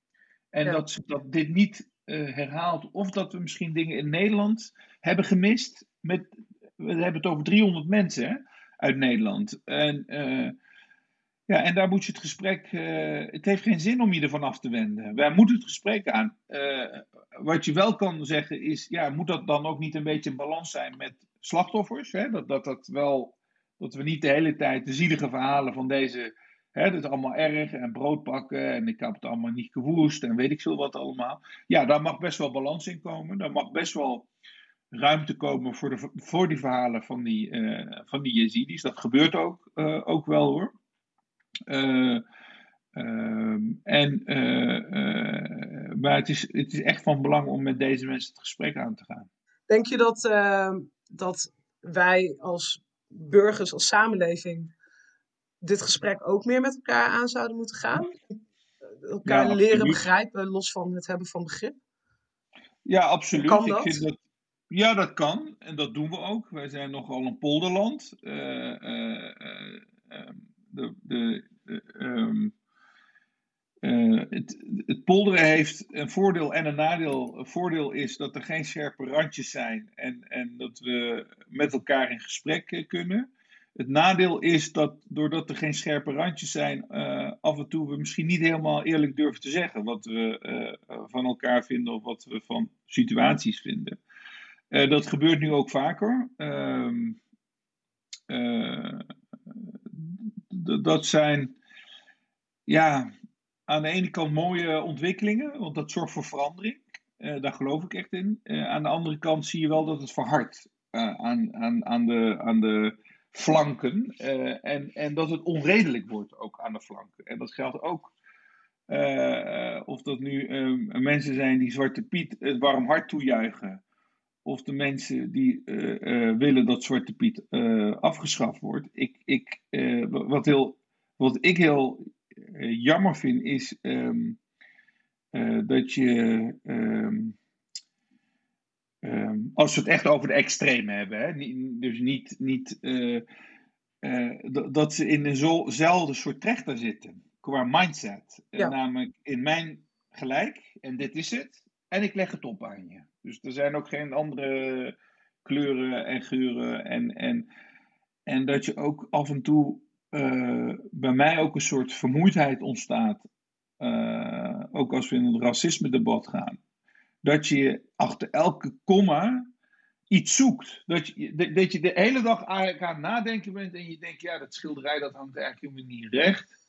En dat, dat dit niet herhaalt, of dat we misschien dingen in Nederland hebben gemist. Met, we hebben het over 300 mensen hè, uit Nederland. En, uh, ja, en daar moet je het gesprek. Uh, het heeft geen zin om je ervan af te wenden. Wij moeten het gesprek aan. wat je wel kan zeggen is: ja, moet dat dan ook niet een beetje in balans zijn met slachtoffers. Hè? Dat, dat, dat, wel, dat we niet de hele tijd de zielige verhalen van deze. Hè, dat is allemaal erg en broodpakken en ik heb het allemaal niet gewoest en weet ik veel wat allemaal. Ja, daar mag best wel balans in komen. Daar mag best wel ruimte komen voor, de, voor die verhalen van die, uh, van die Yazidis. Dat gebeurt ook, uh, ook wel hoor. Uh, en, maar het is, het is echt van belang om met deze mensen het gesprek aan te gaan. Denk je dat ehm, dat wij als burgers, als samenleving, dit gesprek ook meer met elkaar aan zouden moeten gaan? Elkaar leren begrijpen, los van het hebben van begrip? Ja, absoluut. Kan dat? Ik vind dat, ja, dat kan. En dat doen we ook. Wij zijn nogal een polderland. Uh, uh, uh, de, de, um, uh, het, het, polderen heeft een voordeel en een nadeel. Een voordeel is dat er geen scherpe randjes zijn en, en dat we met elkaar in gesprek eh, kunnen. Het nadeel is dat doordat er geen scherpe randjes zijn, af en toe we misschien niet helemaal eerlijk durven te zeggen wat we van elkaar vinden of wat we van situaties vinden. Dat gebeurt nu ook vaker. Ehm, dat zijn ja, aan de ene kant mooie ontwikkelingen, want dat zorgt voor verandering. Uh, daar geloof ik echt in. Aan de andere kant zie je wel dat het verhardt aan, aan, aan, de, aan de flanken. en, en dat het onredelijk wordt ook aan de flanken. En dat geldt ook of dat nu mensen zijn die Zwarte Piet het warm hart toejuichen. Of de mensen die willen dat Zwarte Piet afgeschaft wordt. Ik, ik, wat, heel, wat ik heel jammer vind is ehm, dat je. Ehm, Ehm, als we het echt over de extreme hebben, hè? dus niet, niet dat ze in eenzelfde soort trechter zitten qua mindset. Ja. namelijk in mijn gelijk, en dit is het, en ik leg het op aan je. Dus er zijn ook geen andere kleuren en geuren. En, en, en dat je ook af en toe uh, bij mij ook een soort vermoeidheid ontstaat. ook als we in het racisme-debat gaan dat je achter elke komma iets zoekt. Dat je, dat je de hele dag aan het nadenken bent en je denkt, ja, dat schilderij dat hangt eigenlijk helemaal niet recht.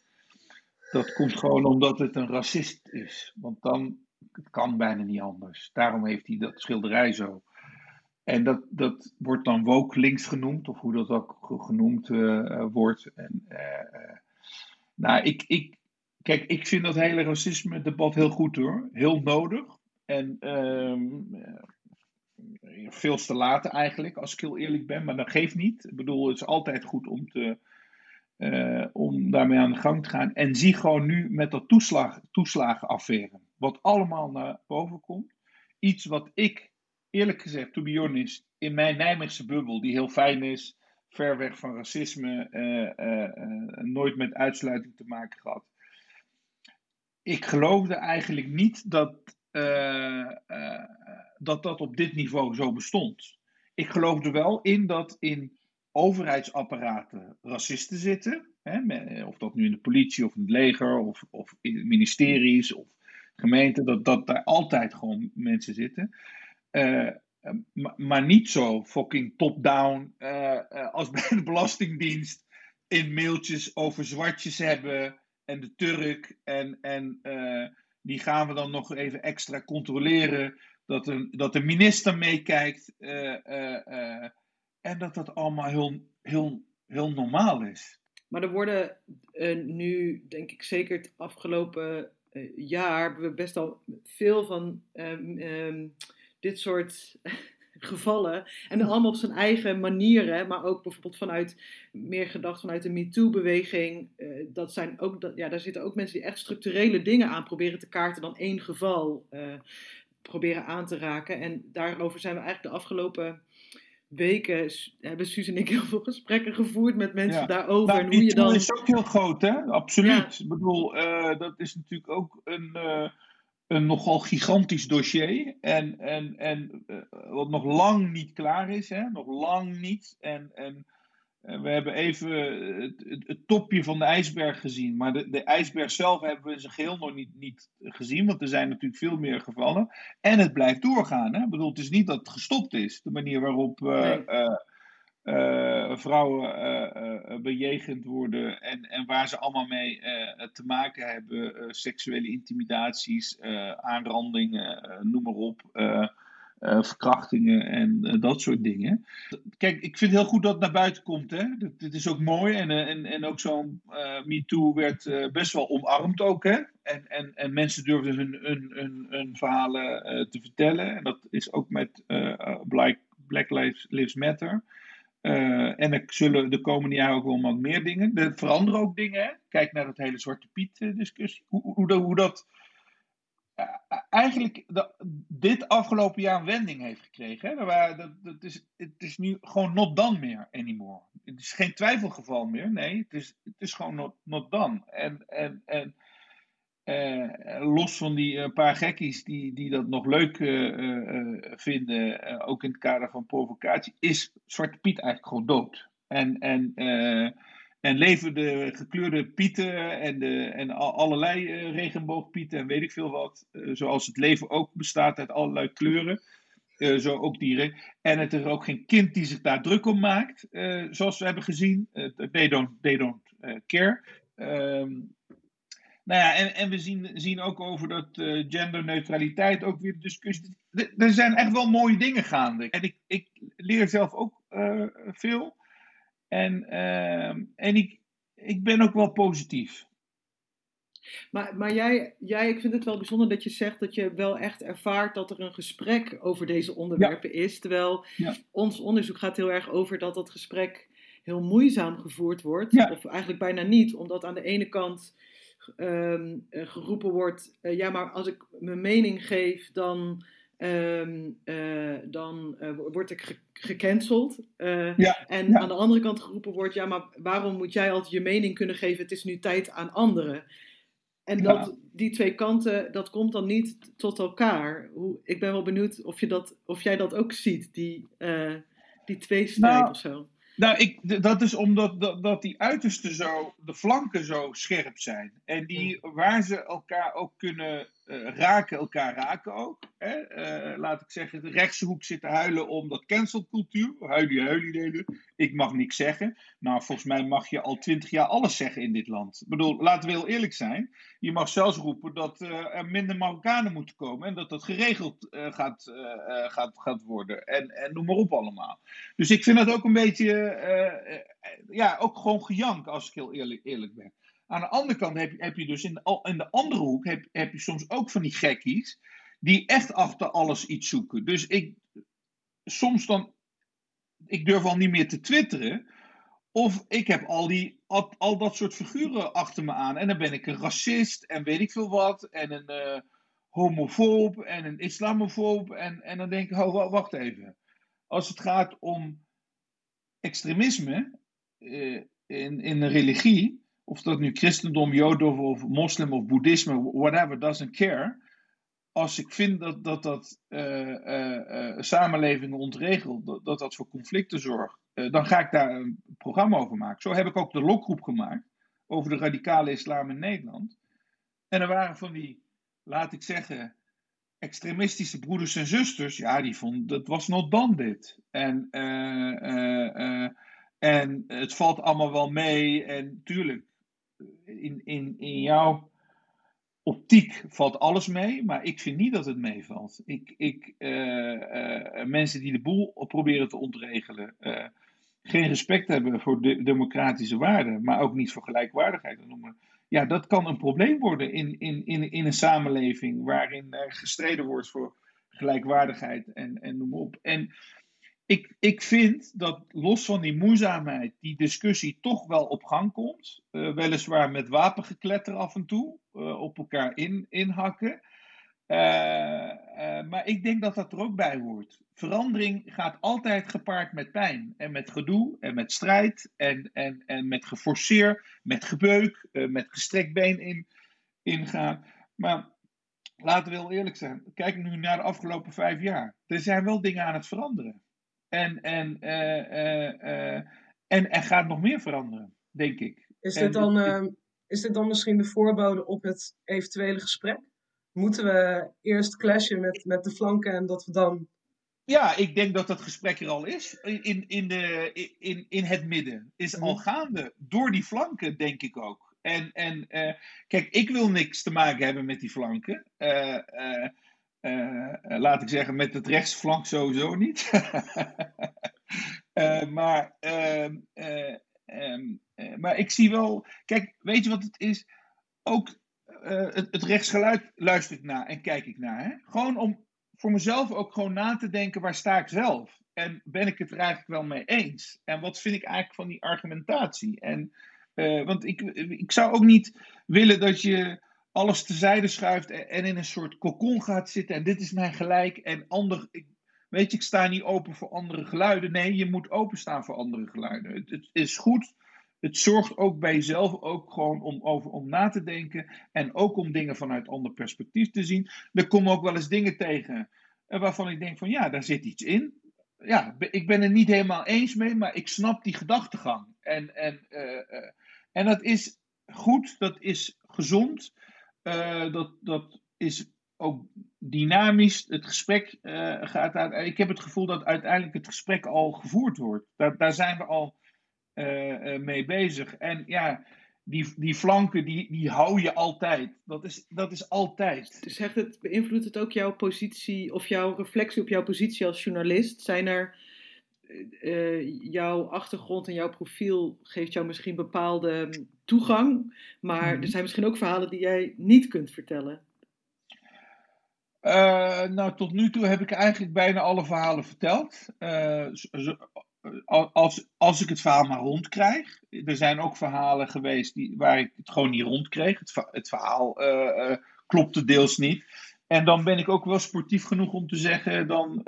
Dat komt gewoon omdat het een racist is. Want dan het kan bijna niet anders. Daarom heeft hij dat schilderij zo. En dat, dat wordt dan woke links genoemd, of hoe dat ook genoemd uh, wordt. En, uh, nou, ik, ik, kijk, ik vind dat hele racisme-debat heel goed hoor. Heel nodig. En um, veel te laat eigenlijk, als ik heel eerlijk ben. Maar dat geeft niet. Ik bedoel, het is altijd goed om, te, om daarmee aan de gang te gaan. En zie gewoon nu met dat toeslag, toeslagenaffaire. Wat allemaal naar boven komt. Iets wat ik, eerlijk gezegd, to be honest, in mijn Nijmeegse bubbel, die heel fijn is, ver weg van racisme, uh, uh, nooit met uitsluiting te maken gehad. Ik geloofde eigenlijk niet dat dat dat op dit niveau zo bestond. Ik geloof er wel in dat in overheidsapparaten racisten zitten. Hè, of dat nu in de politie of in het leger of, of in ministeries of gemeenten, dat, dat daar altijd gewoon mensen zitten. Uh, maar, niet zo fucking top-down als bij de Belastingdienst in mailtjes over zwartjes hebben en de Turk en, en die gaan we dan nog even extra controleren. Dat, een, dat de minister meekijkt. En dat dat allemaal heel, heel, heel normaal is. Maar er worden nu, denk ik zeker het afgelopen jaar, hebben we best al veel van ehm, ehm, dit soort gevallen. En allemaal op zijn eigen manieren, maar ook bijvoorbeeld vanuit, meer gedacht vanuit de MeToo-beweging. Uh, dat zijn ook, dat, ja, daar zitten ook mensen die echt structurele dingen aan proberen te kaarten dan één geval uh, proberen aan te raken. En daarover zijn we eigenlijk de afgelopen weken hebben Suus en ik heel veel gesprekken gevoerd met mensen daarover. Nou, en hoe je dan... is ook heel groot, hè? Absoluut. Ik bedoel, uh, dat is natuurlijk ook een, een nogal gigantisch dossier. En, en, en uh, wat nog lang niet klaar is. Hè? Nog lang niet. En, en we hebben even het, het, het, topje van de ijsberg gezien. Maar de, de ijsberg zelf hebben we in zijn geheel nog niet, niet gezien. Want er zijn natuurlijk veel meer gevallen. En het blijft doorgaan. Hè? Ik bedoel, het is niet dat het gestopt is. De manier waarop. Uh, nee uh, vrouwen bejegend worden en, en waar ze allemaal mee te maken hebben. seksuele intimidaties, aanrandingen, noem maar op. verkrachtingen en dat soort dingen. Kijk, ik vind het heel goed dat het naar buiten komt. Hè? Dit, is ook mooi. En, en, en ook zo'n MeToo werd best wel omarmd ook. Hè? En, en, en mensen durfden hun, hun, hun, verhalen te vertellen. En dat is ook met Black, Black Lives, Lives Matter. En er zullen de komende jaren ook wel wat meer dingen. Er veranderen ook dingen. Hè? Kijk naar dat hele Zwarte Piet eh, discussie. Hoe, hoe, hoe dat eigenlijk de, dit afgelopen jaar een wending heeft gekregen. Hè? Waar, dat, dat is, het is nu gewoon not done meer anymore. Het is geen twijfelgeval meer. Nee, het is, het is gewoon not, not done. En, en, en uh, los van die uh, paar gekkies die, die dat nog leuk uh, vinden, ook in het kader van provocatie, is Zwarte Piet eigenlijk gewoon dood. En, en, en leven de gekleurde pieten en, de, en allerlei regenboogpieten en weet ik veel wat, zoals het leven ook bestaat uit allerlei kleuren. zo ook dieren. En het is ook geen kind die zich daar druk om maakt, zoals we hebben gezien. they don't, they don't care. Ehm, nou ja, en, en we zien, zien ook over dat genderneutraliteit ook weer discussie. Er zijn echt wel mooie dingen gaande. En ik, ik leer zelf ook veel. En, uh, en ik, ik ben ook wel positief. Maar, maar jij, jij, ik vind het wel bijzonder dat je zegt dat je wel echt ervaart dat er een gesprek over deze onderwerpen is. Terwijl Ja. ons onderzoek gaat heel erg over dat dat gesprek heel moeizaam gevoerd wordt. Ja. Of eigenlijk bijna niet, omdat aan de ene kant ehm, eh, geroepen wordt: eh, ja, maar als ik mijn mening geef, dan. Ehm, eh, dan eh, word ik ge- gecanceld. Eh, Ja, en ja. aan de andere kant geroepen wordt: ja, maar waarom moet jij altijd je mening kunnen geven? Het is nu tijd aan anderen. En Ja. dat, die twee kanten, dat komt dan niet tot elkaar. Hoe, ik ben wel benieuwd of, je dat, of jij dat ook ziet, die, die tweestrijd Nou, of zo. Nou, ik, dat is omdat dat, dat die uitersten zo, de flanken zo scherp zijn. En die, waar ze elkaar ook kunnen eh, raken, elkaar raken ook. Hè? Eh, laat ik zeggen, de rechtse hoek zit te huilen om dat cancelcultuur. Huilie, huilie deden. Ik mag niks zeggen. Nou, volgens mij mag je al twintig jaar alles zeggen in dit land. Ik bedoel, laten we heel eerlijk zijn. Je mag zelfs roepen dat eh, er minder Marokkanen moeten komen. En dat dat geregeld gaat, gaat, gaat worden. En, en noem maar op allemaal. Dus ik vind dat ook een beetje, ja, ook gewoon gejank als ik heel eerlijk, eerlijk ben. Aan de andere kant heb je, heb je dus in de, in de andere hoek, heb, heb je soms ook van die gekkies, die echt achter alles iets zoeken. Dus ik, soms dan, ik durf al niet meer te twitteren, of ik heb al, die, al, dat soort figuren achter me aan. En dan ben ik een racist en weet ik veel wat, en een eh, homofoob en een islamofoob. En, en dan denk ik, oh, wa- wacht even als het gaat om extremisme eh, in, in een religie, of dat nu christendom, jodendom of moslim of boeddhisme, whatever, doesn't care. Als ik vind dat dat, dat eh, eh, samenlevingen ontregelt, dat, dat voor conflicten zorgt, dan ga ik daar een programma over maken. Zo heb ik ook de lokgroep gemaakt over de radicale islam in Nederland. En er waren van die, laat ik zeggen, extremistische broeders en zusters, ja, die vonden dat was not done dit. En, en het valt allemaal wel mee. En tuurlijk, in, in, in jouw optiek valt alles mee, maar ik vind niet dat het meevalt. Ik, ik, eh, eh, mensen die de boel proberen te ontregelen, eh, geen respect hebben voor de democratische waarden, maar ook niet voor gelijkwaardigheid noemen. Ja, dat kan een probleem worden in, in, in, in een samenleving waarin gestreden wordt voor gelijkwaardigheid en, en noem op. En ik, ik vind dat los van die moeizaamheid die discussie toch wel op gang komt. Eh, weliswaar met wapengekletter af en toe, eh, op elkaar in, inhakken. Eh, maar ik denk dat dat er ook bij hoort. Verandering gaat altijd gepaard met pijn en met gedoe en met strijd en, en, en met geforceer, met gebeuk, met gestrekt been in, ingaan. Maar laten we heel eerlijk zijn. Kijk nu naar de afgelopen vijf jaar. Er zijn wel dingen aan het veranderen. En, en, eh, eh, eh, en er gaat nog meer veranderen, denk ik. Is En dit, dan, ik- eh, is dit dan misschien de voorbode op het eventuele gesprek? Moeten we eerst clashen met, met de flanken en dat we dan. Ja, ik denk dat dat gesprek er al is. In, in, de, in, in het midden. Is al Mhm. gaande. Door die flanken, denk ik ook. En, en kijk, ik wil niks te maken hebben met die flanken. Eh, eh, laat ik zeggen, met het rechtsflank sowieso niet. Eh, maar, ehm, eh, ehm, eh, maar ik zie wel. Kijk, weet je wat het is? Ook eh, het, het rechtsgeluid luister ik naar en kijk ik naar. Hè? Gewoon om voor mezelf ook gewoon na te denken: waar sta ik zelf? En ben ik het er eigenlijk wel mee eens? En wat vind ik eigenlijk van die argumentatie? En, eh, want ik, ik zou ook niet willen dat je alles tezijde schuift en, in een soort kokon gaat zitten. En dit is mijn gelijk. En ander, ik, weet je, ik sta niet open voor andere geluiden. Nee, je moet openstaan voor andere geluiden. Het, is goed. Het zorgt ook bij jezelf ook gewoon om over om na te denken. En ook om dingen vanuit ander perspectief te zien. Er komen ook wel eens dingen tegen eh, waarvan ik denk van ja, daar zit iets in. Ja, ik ben het niet helemaal eens mee, maar ik snap die gedachtegang. En, en, eh, eh, en dat is goed, dat is gezond, eh, dat, dat is ook dynamisch. Het gesprek eh, gaat uit. Ik heb het gevoel dat uiteindelijk het gesprek al gevoerd wordt. Daar, daar zijn we al eh, mee bezig. En ja, die, die flanken, die, die hou je altijd. Dat is, dat is altijd. Dus zegt het, beïnvloedt het ook jouw positie of jouw reflectie op jouw positie als journalist? Zijn er jouw achtergrond en jouw profiel geeft jou misschien bepaalde mm, toegang, maar Mhm. er zijn misschien ook verhalen die jij niet kunt vertellen. Eh, nou, tot nu toe heb ik eigenlijk bijna alle verhalen verteld. Eh, als, als ik het verhaal maar rondkrijg. Er zijn ook verhalen geweest die, waar ik het gewoon niet rondkreeg. Het, het verhaal eh, eh, klopte deels niet. En dan ben ik ook wel sportief genoeg om te zeggen: dan,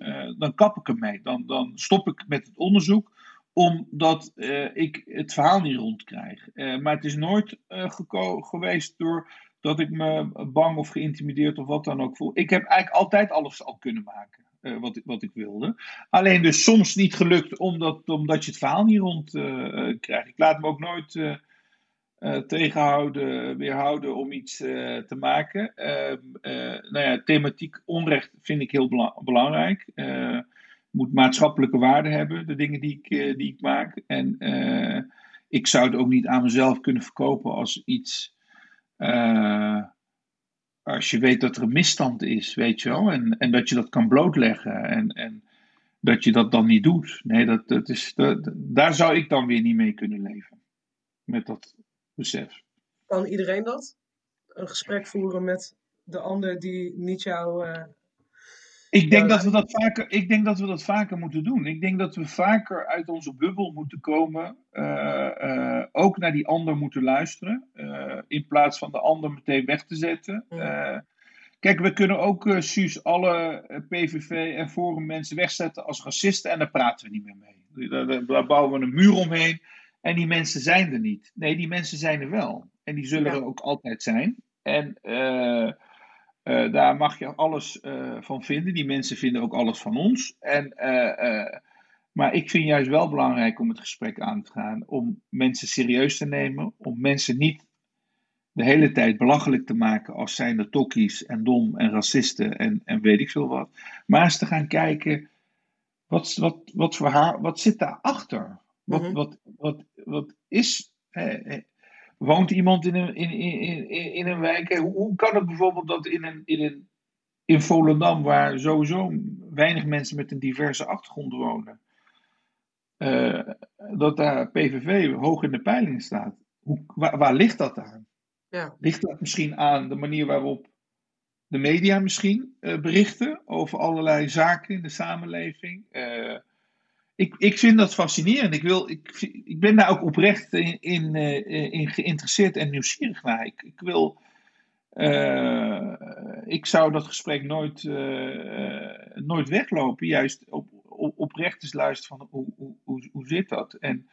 eh, dan kap ik ermee. Dan, dan stop ik met het onderzoek omdat eh, ik het verhaal niet rondkrijg. Eh, maar het is nooit geweest door dat ik me bang of geïntimideerd of wat dan ook voel. Ik heb eigenlijk altijd alles al kunnen maken. eh, wat, wat ik wilde. Alleen dus soms niet gelukt omdat, omdat je het verhaal niet rond krijgt. Ik laat me ook nooit tegenhouden, weerhouden om iets eh, te maken. Ehm, eh, nou ja, thematiek onrecht vind ik heel bela- belangrijk. Eh, moet maatschappelijke waarde hebben, de dingen die ik, eh, die ik maak. En eh, ik zou het ook niet aan mezelf kunnen verkopen als iets. eh, als je weet dat er een misstand is, weet je wel. En, en dat je dat kan blootleggen. En, en dat je dat dan niet doet. Nee, dat, dat is, daar zou ik dan weer niet mee kunnen leven. Met dat besef. Kan iedereen dat? Een gesprek voeren met de ander die niet jou. eh, Ik denk, dat we dat vaker, ik denk dat we dat vaker moeten doen. Ik denk dat we vaker uit onze bubbel moeten komen. eh, eh, ook naar die ander moeten luisteren. eh, in plaats van de ander meteen weg te zetten. Eh, kijk, we kunnen ook, eh Suus, alle PVV en Forum mensen wegzetten als racisten. En daar praten we niet meer mee. Daar, daar- daar bouwen we een muur omheen. En die mensen zijn er niet. Nee, die mensen zijn er wel. En die zullen Ja. er ook altijd zijn. En eh, eh, daar mag je alles eh, van vinden. Die mensen vinden ook alles van ons. En, maar ik vind juist wel belangrijk om het gesprek aan te gaan. Om mensen serieus te nemen. Om mensen niet de hele tijd belachelijk te maken als zijnde tokkies en dom en racisten en, en weet ik veel wat. Maar eens te gaan kijken, wat, wat, wat, voor haar, wat zit daarachter? Wat, Mhm. wat, wat, wat is... eh, woont iemand in een, in, in, in, in een wijk? Hoe, hoe kan het bijvoorbeeld dat in, een, in, een, in Volendam, waar sowieso weinig mensen met een diverse achtergrond wonen, eh, dat daar PVV hoog in de peiling staat? Hoe, waar, waar ligt dat aan? ja. Ligt dat misschien aan de manier waarop de media misschien eh, berichten over allerlei zaken in de samenleving? Eh, ik, ik vind dat fascinerend. Ik, wil, ik, ik ben daar ook oprecht in, eh, geïnteresseerd en nieuwsgierig naar. Ik, ik wil. eh, ik zou dat gesprek nooit, eh, nooit weglopen. Juist op, op, oprecht eens luisteren van hoe, hoe, hoe, zit dat? En,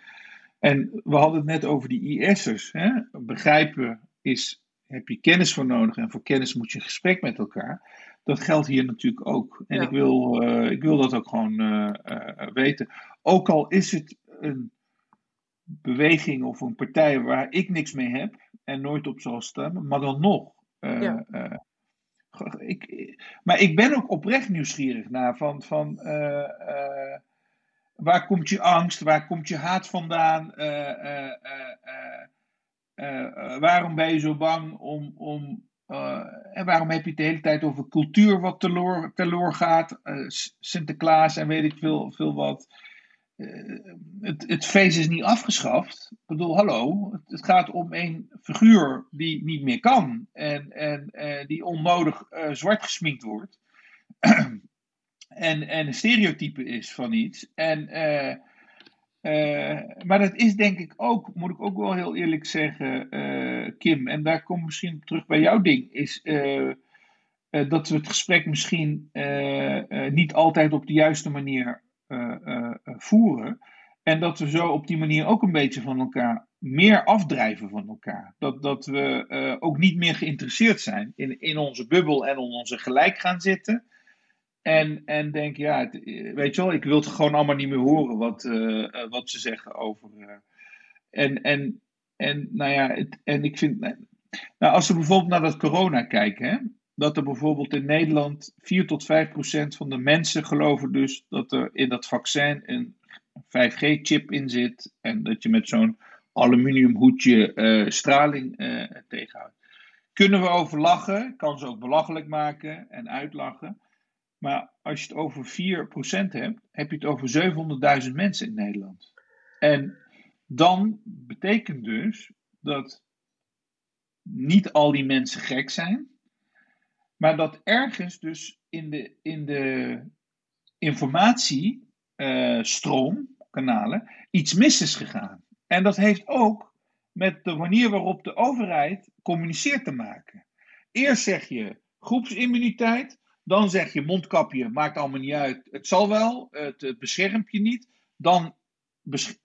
en we hadden het net over die IS'ers. Begrijpen is, heb je kennis voor nodig en voor kennis moet je een gesprek met elkaar. Dat geldt hier natuurlijk ook. En Ja. ik, wil, eh, ik wil dat ook gewoon eh, eh, weten. Ook al is het een beweging of een partij waar ik niks mee heb en nooit op zal stemmen, maar dan nog. Ja. ik, maar ik ben ook oprecht nieuwsgierig naar van, van waar komt je angst, waar komt je haat vandaan, waarom ben je zo bang om, om eh, en waarom heb je het de hele tijd over cultuur wat teloor, teloor gaat, eh, Sinterklaas en weet ik veel, veel wat. Eh, het, het feest is niet afgeschaft. Ik bedoel, hallo, het, gaat om een figuur die niet meer kan en, en die onnodig zwart gesminkt wordt. en, en een stereotype is van iets. En, eh, maar dat is denk ik ook, moet ik ook wel heel eerlijk zeggen, eh, Kim, en daar kom ik misschien terug bij jouw ding, is eh, dat we het gesprek misschien niet altijd op de juiste manier voeren. En dat we zo op die manier ook een beetje van elkaar meer afdrijven van elkaar. Dat, dat we ook niet meer geïnteresseerd zijn in, in onze bubbel en in onze gelijk gaan zitten. En, en denk, ja, weet je wel, ik wil gewoon allemaal niet meer horen wat, eh, eh, wat ze zeggen over. eh. en, en, en, nou ja, het, en ik vind. Nou, als we bijvoorbeeld naar dat corona kijken, hè, dat er bijvoorbeeld in Nederland 4 tot 5 procent van de mensen geloven dus dat er in dat vaccin een 5G-chip in zit en dat je met zo'n aluminiumhoedje straling tegenhoudt. Kunnen we over lachen, kan ze ook belachelijk maken en uitlachen. Maar als je het over 4% hebt, heb je het over 700.000 mensen in Nederland. En dan betekent dus dat niet al die mensen gek zijn, maar dat ergens dus in de, in de informatiestroom, kanalen, iets mis is gegaan. En dat heeft ook met de manier waarop de overheid communiceert te maken. Eerst zeg je groepsimmuniteit, dan zeg je mondkapje, maakt allemaal niet uit, het zal wel, het, beschermt je niet. Dan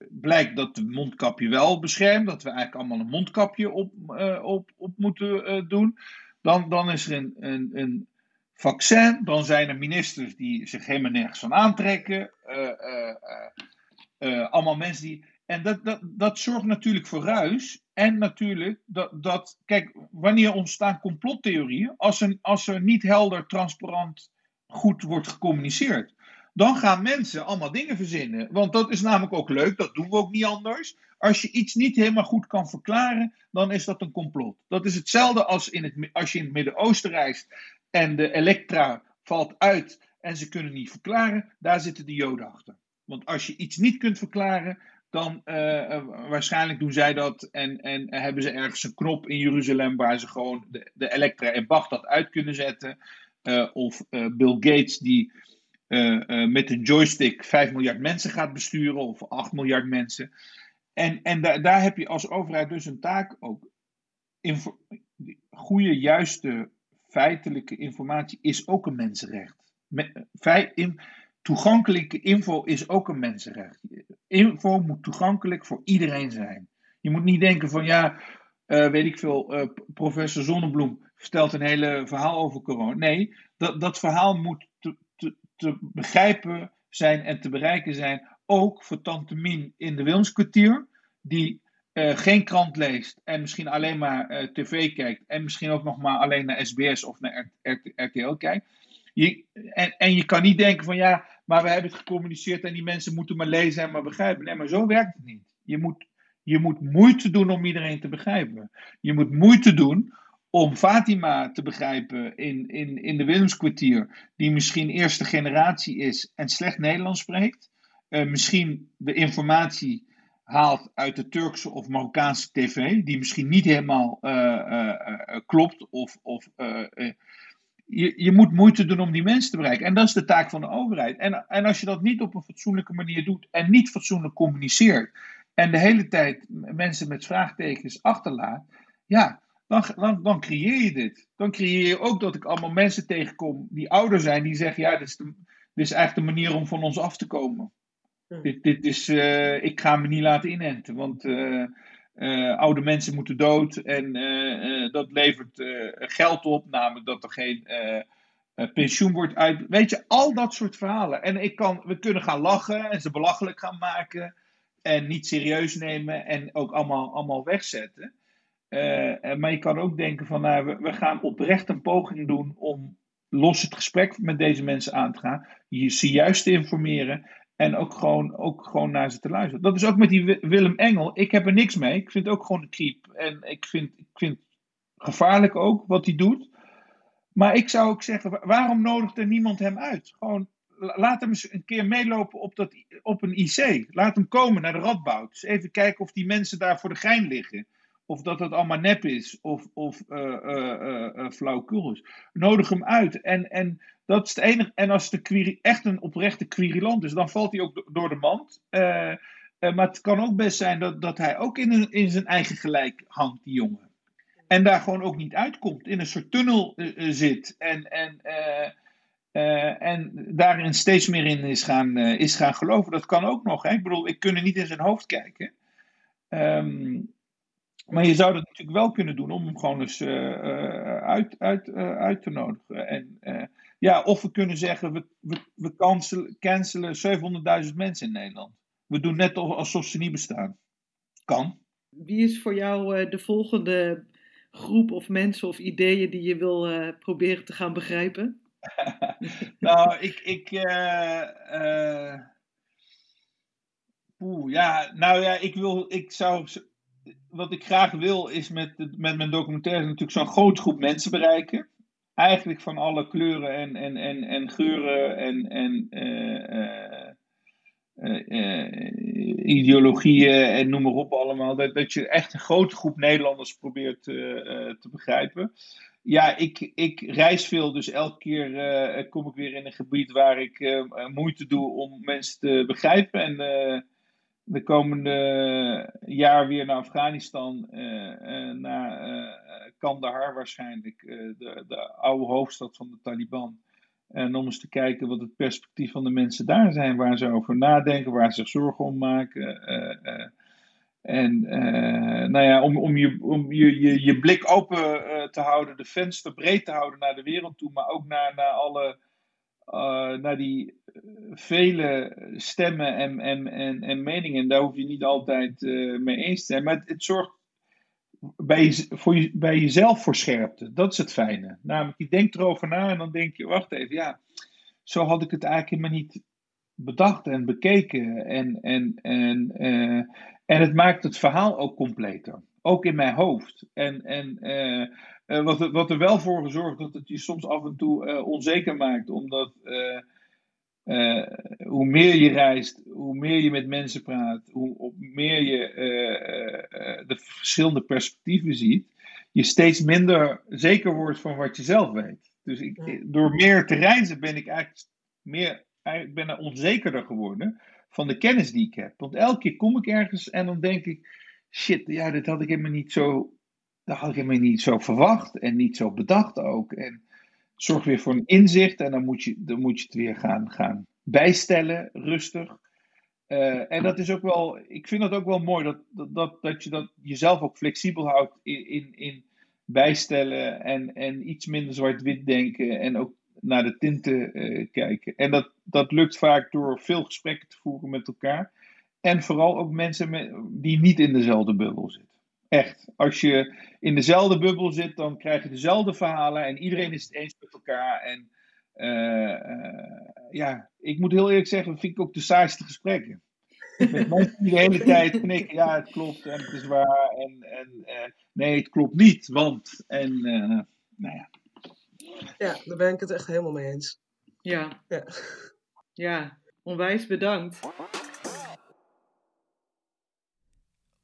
blijkt dat de mondkapje wel beschermt, dat we eigenlijk allemaal een mondkapje op, uh, op, op moeten uh, doen. Dan, dan is er een, een, vaccin, dan zijn er ministers die zich helemaal nergens van aantrekken. Uh, allemaal mensen die. En dat, dat, dat zorgt natuurlijk voor ruis. En natuurlijk dat, dat kijk, wanneer ontstaan complottheorieën? Als er, als er niet helder, transparant, goed wordt gecommuniceerd. Dan gaan mensen allemaal dingen verzinnen. Want dat is namelijk ook leuk, dat doen we ook niet anders. Als je iets niet helemaal goed kan verklaren, dan is dat een complot. Dat is hetzelfde als, in het, als je in het Midden-Oosten reist en de elektra valt uit en ze kunnen niet verklaren, daar zitten de Joden achter. Want als je iets niet kunt verklaren, dan uh, waarschijnlijk doen zij dat en, en hebben ze ergens een knop in Jeruzalem waar ze gewoon de, de elektra en Baghdad uit kunnen zetten. Uh, of Bill Gates die met een joystick 5 miljard mensen gaat besturen of 8 miljard mensen. En, en da daar heb je als overheid dus een taak ook. Goede, juiste, feitelijke informatie is ook een mensenrecht. Me in toegankelijke info is ook een mensenrecht. Info moet toegankelijk voor iedereen zijn. Je moet niet denken van ja, uh, weet ik veel, uh, professor Zonnebloem vertelt een hele verhaal over corona. Nee, dat, dat verhaal moet te, te, begrijpen zijn en te bereiken zijn. Ook voor Tante Mien in de Wilmskwartier, die uh, geen krant leest en misschien alleen maar tv kijkt. En misschien ook nog maar alleen naar SBS of naar RTL kijkt. Je, en, en je kan niet denken van ja, maar we hebben het gecommuniceerd en die mensen moeten maar lezen en maar begrijpen. Nee, maar zo werkt het niet. Je moet, je moet moeite doen om iedereen te begrijpen. Je moet moeite doen om Fatima te begrijpen in, in, in de Willemskwartier, die misschien eerste generatie is en slecht Nederlands spreekt. Uh, misschien de informatie haalt uit de Turkse of Marokkaanse tv, die misschien niet helemaal uh, uh, klopt of, of je, je moet moeite doen om die mensen te bereiken. En dat is de taak van de overheid. En, en als je dat niet op een fatsoenlijke manier doet en niet fatsoenlijk communiceert. En de hele tijd mensen met vraagtekens achterlaat. Ja, dan, dan, dan creëer je dit. Dan creëer je ook dat ik allemaal mensen tegenkom die ouder zijn. Die zeggen, ja, dit is, de, dit is eigenlijk de manier om van ons af te komen. Hm. Dit, dit is, uh, ik ga me niet laten inenten. Want... Uh, uh, oude mensen moeten dood en uh, dat levert geld op, namelijk dat er geen pensioen wordt uit. Weet je, al dat soort verhalen. En ik kan, we kunnen gaan lachen en ze belachelijk gaan maken en niet serieus nemen en ook allemaal, allemaal wegzetten. maar je kan ook denken van, nou, we, we gaan oprecht een poging doen om los het gesprek met deze mensen aan te gaan. Je ze juist te informeren en ook gewoon, ook gewoon naar ze te luisteren. Dat is ook met die Willem Engel. Ik heb er niks mee. Ik vind het ook gewoon een creep. En ik vind, ik vind gevaarlijk ook wat hij doet. Maar ik zou ook zeggen, waarom nodigt er niemand hem uit? Gewoon, laat hem eens een keer meelopen op, dat, op een IC. Laat hem komen naar de Radboud. Even kijken of die mensen daar voor de gein liggen. Of dat het allemaal nep is. Of, of uh, uh, uh, flauwekul is. Nodig hem uit. En, en dat is het enige. En als de query, echt een oprechte querylant is, dan valt hij ook door de mand. Uh, uh, maar het kan ook best zijn dat, dat hij ook in, in zijn eigen gelijk hangt, die jongen. En daar gewoon ook niet uitkomt. In een soort tunnel uh, zit. En, en, en daarin steeds meer in is gaan, is gaan geloven. Dat kan ook nog. Hè? Ik bedoel, ik kan niet in zijn hoofd kijken. Um, maar je zou dat natuurlijk wel kunnen doen om hem gewoon eens uit, uit, uit te nodigen. En ja, of we kunnen zeggen, we, we, we cancelen, cancelen 700.000 mensen in Nederland. We doen net alsof ze niet bestaan. Kan. Wie is voor jou uh, de volgende groep of mensen of ideeën die je wil uh, proberen te gaan begrijpen? nou, ik. ik uh, Oeh, ja, nou ja, ik wil. Ik zou. Wat ik graag wil is met, met mijn documentaire natuurlijk zo'n grote groep mensen bereiken. Eigenlijk van alle kleuren en, en, en, en geuren en, en ideologieën en noem maar op allemaal. Dat, dat je echt een grote groep Nederlanders probeert te begrijpen ja, ik, ik reis veel, dus elke keer kom ik weer in een gebied waar ik moeite doe om mensen te begrijpen. En de komende jaar weer naar Afghanistan, naar Kandahar waarschijnlijk, de, de oude hoofdstad van de Taliban. En om eens te kijken wat het perspectief van de mensen daar zijn, waar ze over nadenken, waar ze zich zorgen om maken. En nou ja, om, om, je, om je, je, je blik open te houden, de venster breed te houden naar de wereld toe, maar ook naar, naar alle, uh, naar die vele stemmen en, en, en, en meningen. Daar hoef je niet altijd mee eens te zijn. Maar het, het zorgt bij, je, voor je, bij jezelf voor scherpte. Dat is het fijne. Namelijk, je denkt erover na en dan denk je, wacht even, ja, zo had ik het eigenlijk maar niet bedacht en bekeken. En, en, en, en het maakt het verhaal ook completer. Ook in mijn hoofd. En, en uh, wat, er, wat er wel voor gezorgd dat het je soms af en toe uh, onzeker maakt. Omdat hoe meer je reist, hoe meer je met mensen praat, hoe meer je de verschillende perspectieven ziet, je steeds minder zeker wordt van wat je zelf weet. Dus ik, door meer te reizen ben ik eigenlijk meer, ik ben er onzekerder geworden van de kennis die ik heb. Want elke keer kom ik ergens en dan denk ik, shit, ja, dit had ik helemaal niet zo, dat had ik helemaal niet zo verwacht en niet zo bedacht ook. En zorg weer voor een inzicht en dan moet je, dan moet je het weer gaan, gaan bijstellen, rustig. Uh, en dat is ook wel, ik vind dat ook wel mooi, dat, dat, dat, dat je dat jezelf ook flexibel houdt in, in, in bijstellen en, en iets minder zwart-wit denken en ook naar de tinten uh, kijken. En dat, dat lukt vaak door veel gesprekken te voeren met elkaar. En vooral ook mensen met, die niet in dezelfde bubbel zitten. Echt. Als je in dezelfde bubbel zit, dan krijg je dezelfde verhalen en iedereen is het eens met elkaar. En uh, uh, ja, ik moet heel eerlijk zeggen, vind ik ook de saaiste gesprekken. Met mensen die de hele tijd knikken, ja, het klopt en het is waar. En, en nee, het klopt niet, want. En nou ja. Ja, daar ben ik het echt helemaal mee eens. Ja. Ja, ja onwijs bedankt.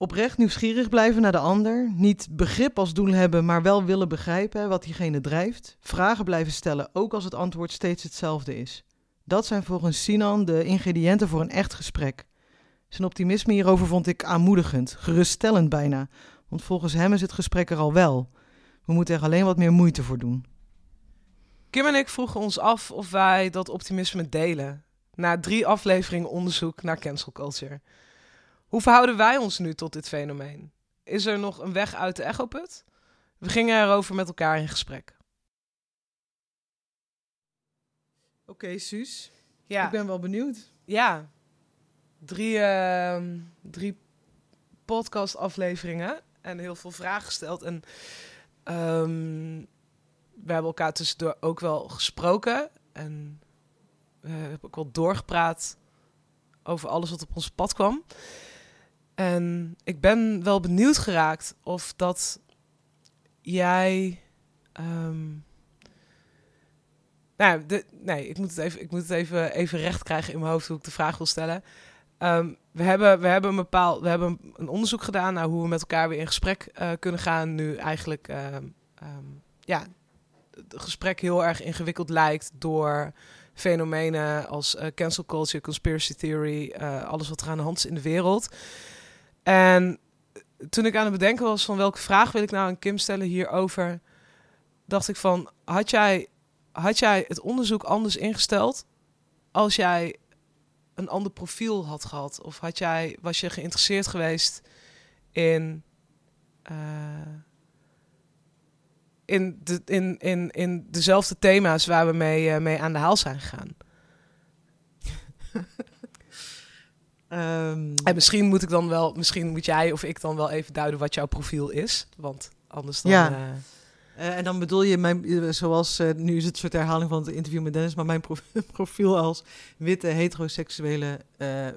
Oprecht nieuwsgierig blijven naar de ander. Niet begrip als doel hebben, maar wel willen begrijpen wat diegene drijft. Vragen blijven stellen, ook als het antwoord steeds hetzelfde is. Dat zijn volgens Sinan de ingrediënten voor een echt gesprek. Zijn optimisme hierover vond ik aanmoedigend, geruststellend bijna. Want volgens hem is het gesprek er al wel. We moeten er alleen wat meer moeite voor doen. Kim en ik vroegen ons af of wij dat optimisme delen. Na drie afleveringen onderzoek naar cancel culture. Hoe verhouden wij ons nu tot dit fenomeen? Is er nog een weg uit de echoput? We gingen erover met elkaar in gesprek. Oké, Suus. Ja. Ik ben wel benieuwd. Ja. Drie, uh, drie podcast-afleveringen en heel veel vragen gesteld. En um, we hebben elkaar tussendoor ook wel gesproken. En we hebben ook wel doorgepraat over alles wat op ons pad kwam. En ik ben wel benieuwd geraakt of dat jij. Um, nou, nee, ik moet het, even, ik moet het even, even recht krijgen in mijn hoofd hoe ik de vraag wil stellen. Um, we, hebben, we, hebben een bepaald, we hebben een onderzoek gedaan naar hoe we met elkaar weer in gesprek uh, kunnen gaan. Nu eigenlijk um, ja, het gesprek heel erg ingewikkeld lijkt door fenomenen als uh, cancel culture, conspiracy theory, uh, alles wat er aan de hand is in de wereld. En toen ik aan het bedenken was van welke vraag wil ik nou aan Kim stellen hierover, dacht ik van, had jij, had jij het onderzoek anders ingesteld als jij een ander profiel had gehad? Of had jij, was je geïnteresseerd geweest in... Uh, in, de, in, in, in dezelfde thema's waar we mee, uh, mee aan de haal zijn gegaan. Um... En misschien moet ik dan wel, misschien moet jij of ik dan wel even duiden wat jouw profiel is. Want anders dan. Ja. Uh... Uh, en dan bedoel je, mijn, zoals uh, nu is het een soort herhaling van het interview met Dennis, maar mijn profiel als witte heteroseksuele uh,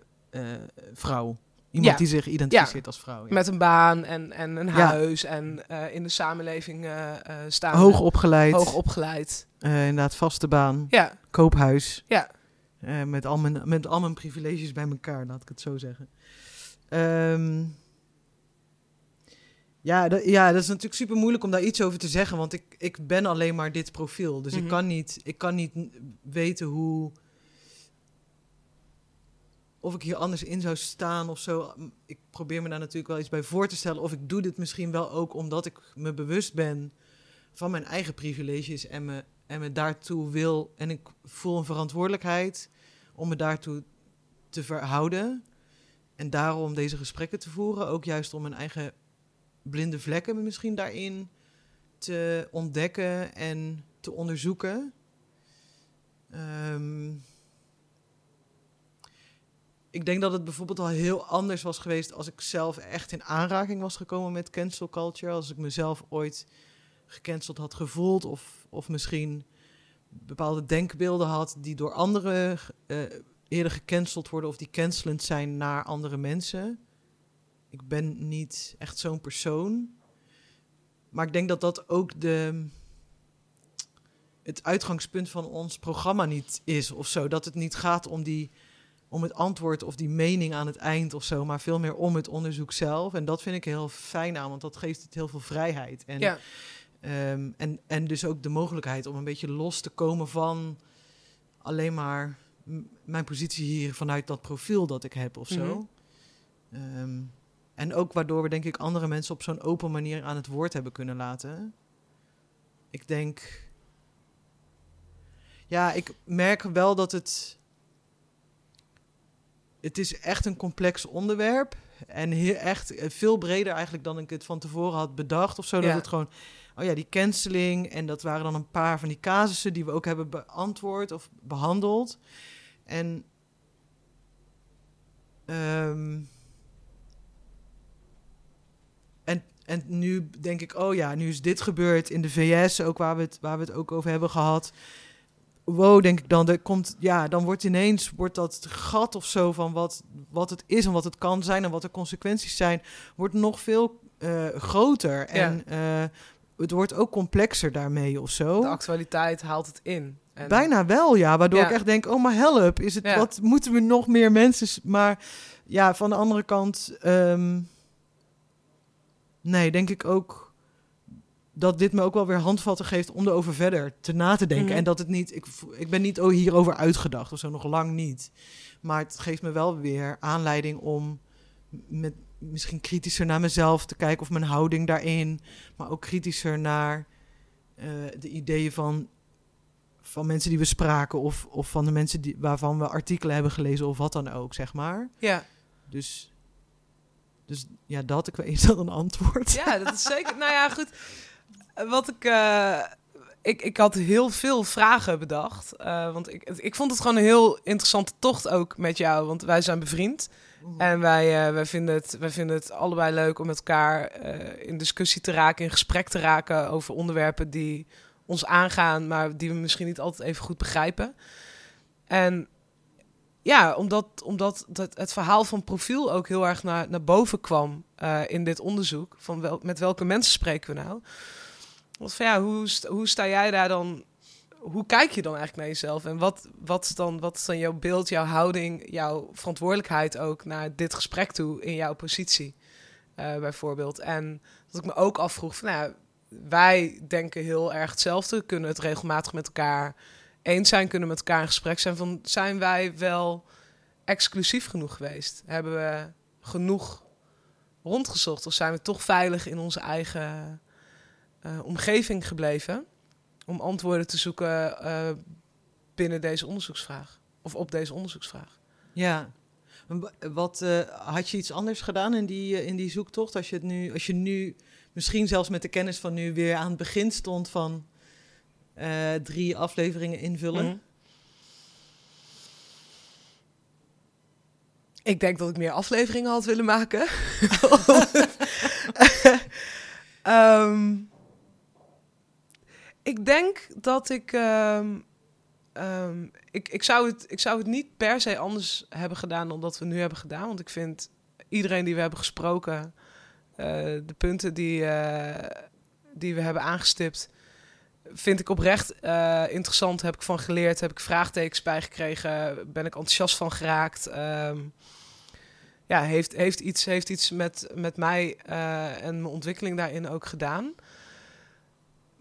vrouw. Iemand Ja. die zich identificeert als vrouw. Ja. Met een baan en, en een Ja. huis en eh, in de samenleving eh, eh, staan. Hoog opgeleid, Hoog opgeleid. eh, inderdaad vaste baan, Ja, koophuis. Ja. Eh, met, al mijn, met al mijn privileges bij elkaar, laat ik het zo zeggen. Ehm, ja, dat, ja, dat is natuurlijk super moeilijk om daar iets over te zeggen, want ik, ik ben alleen maar dit profiel. Dus Mhm. ik, kan niet, ik kan niet weten hoe. Of ik hier anders in zou staan of zo. Ik probeer me daar natuurlijk wel iets bij voor te stellen. Of ik doe dit misschien wel ook omdat ik me bewust ben van mijn eigen privileges en me, en me daartoe wil. En ik voel een verantwoordelijkheid om me daartoe te verhouden. En daarom deze gesprekken te voeren. Ook juist om mijn eigen blinde vlekken misschien daarin te ontdekken en te onderzoeken. Ehm, ik denk dat het bijvoorbeeld al heel anders was geweest als ik zelf echt in aanraking was gekomen met cancel culture. Als ik mezelf ooit gecanceld had gevoeld of, of misschien bepaalde denkbeelden had die door anderen eh, eerder gecanceld worden of die cancelend zijn naar andere mensen. Ik ben niet echt zo'n persoon. Maar ik denk dat dat ook de, het uitgangspunt van ons programma niet is of zo. Dat het niet gaat om, die, om het antwoord of die mening aan het eind of zo, maar veel meer om het onderzoek zelf. En dat vind ik heel fijn aan, want dat geeft het heel veel vrijheid. En, ja. Ehm, en, en dus ook de mogelijkheid om een beetje los te komen van alleen maar mijn positie hier vanuit dat profiel dat ik heb of zo. Mhm. Ehm, en ook waardoor we denk ik andere mensen op zo'n open manier aan het woord hebben kunnen laten. Ik denk. Ja, ik merk wel dat het. Het is echt een complex onderwerp. En heel, echt veel breder eigenlijk dan ik het van tevoren had bedacht of zo. Dat het gewoon. Oh ja, die canceling. En dat waren dan een paar van die casussen die we ook hebben beantwoord of behandeld. En. ehm, en, en nu denk ik, oh ja, nu is dit gebeurd in de VS, ook waar we het, waar we het ook over hebben gehad. Wow, denk ik dan, er komt, ja, dan wordt ineens wordt dat gat of zo van wat, wat het is en wat het kan zijn en wat de consequenties zijn, wordt nog veel eh, groter. En eh, het wordt ook complexer daarmee of zo. De actualiteit haalt het in. En Bijna wel, ja. Waardoor Ja. ik echt denk, oh maar help, is het, Ja. wat moeten we nog meer mensen... Maar ja, van de andere kant... ehm, nee, denk ik ook dat dit me ook wel weer handvatten geeft om erover verder te na te denken. Mhm. En dat het niet... Ik, ik ben niet oh, hierover uitgedacht of zo, nog lang niet. Maar het geeft me wel weer aanleiding om met, misschien kritischer naar mezelf te kijken... of mijn houding daarin, maar ook kritischer naar eh, de ideeën van van mensen die we spraken of, of van de mensen die, waarvan we artikelen hebben gelezen of wat dan ook, zeg maar. Ja. Dus, dus ja, dat, ik weet, is dat een antwoord? ja, dat is zeker. nou ja, goed. Wat ik. eh, ik, ik had heel veel vragen bedacht. eh, want ik, ik vond het gewoon een heel interessante tocht ook met jou. Want wij zijn bevriend. En wij, eh, wij, vinden het, wij vinden het allebei leuk om met elkaar eh, in discussie te raken, in gesprek te raken over onderwerpen die ons aangaan, maar die we misschien niet altijd even goed begrijpen. En ja, omdat, omdat dat het verhaal van profiel ook heel erg naar, naar boven kwam eh, in dit onderzoek. Van wel, met welke mensen spreken we nou? Want van ja, hoe, hoe sta jij daar dan? Hoe kijk je dan eigenlijk naar jezelf? En wat, wat, is dan, wat is dan jouw beeld, jouw houding, jouw verantwoordelijkheid ook naar dit gesprek toe in jouw positie, eh, bijvoorbeeld? En dat ik me ook afvroeg van, nou, wij denken heel erg hetzelfde, kunnen het regelmatig met elkaar eens zijn, kunnen met elkaar in gesprek zijn. Van, zijn wij wel exclusief genoeg geweest? Hebben we genoeg rondgezocht? Of zijn we toch veilig in onze eigen eh, omgeving gebleven? Om antwoorden te zoeken eh, binnen deze onderzoeksvraag. Of op deze onderzoeksvraag. Ja. Wat, eh, had je iets anders gedaan in die, eh, in die zoektocht? Als je, het nu, als je nu, misschien zelfs met de kennis van nu, weer aan het begin stond van drie afleveringen invullen? Mhm. Ik denk dat ik meer afleveringen had willen maken. Ehm, ik denk dat ik, ehm, ehm, ik, ik, zou het, ik zou het niet per se anders hebben gedaan dan dat we nu hebben gedaan. Want ik vind iedereen die we hebben gesproken. eh, de punten die, eh, die we hebben aangestipt. Vind ik oprecht eh, interessant. Heb ik van geleerd. Heb ik vraagtekens bij gekregen. Ben ik enthousiast van geraakt. Ehm, ja, heeft, heeft iets, heeft iets met, met mij en mijn ontwikkeling daarin ook gedaan.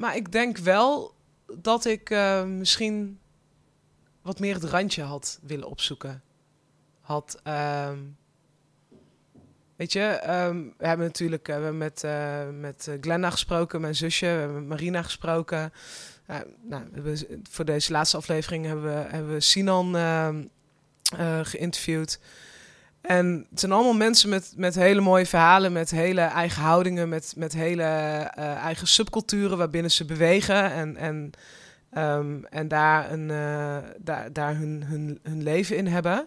Maar ik denk wel dat ik eh, misschien wat meer het randje had willen opzoeken. Had, ehm, weet je, ehm, we hebben natuurlijk eh, we hebben met, eh met Glenna gesproken, mijn zusje, we hebben met Marina gesproken. Nou, we voor deze laatste aflevering hebben we, hebben we Sinan ehm, eh, geïnterviewd. En het zijn allemaal mensen met, met hele mooie verhalen, met hele eigen houdingen, met, met hele eh, eigen subculturen waarbinnen ze bewegen en, en, ehm, en daar, een, eh, daar, daar hun, hun, hun leven in hebben.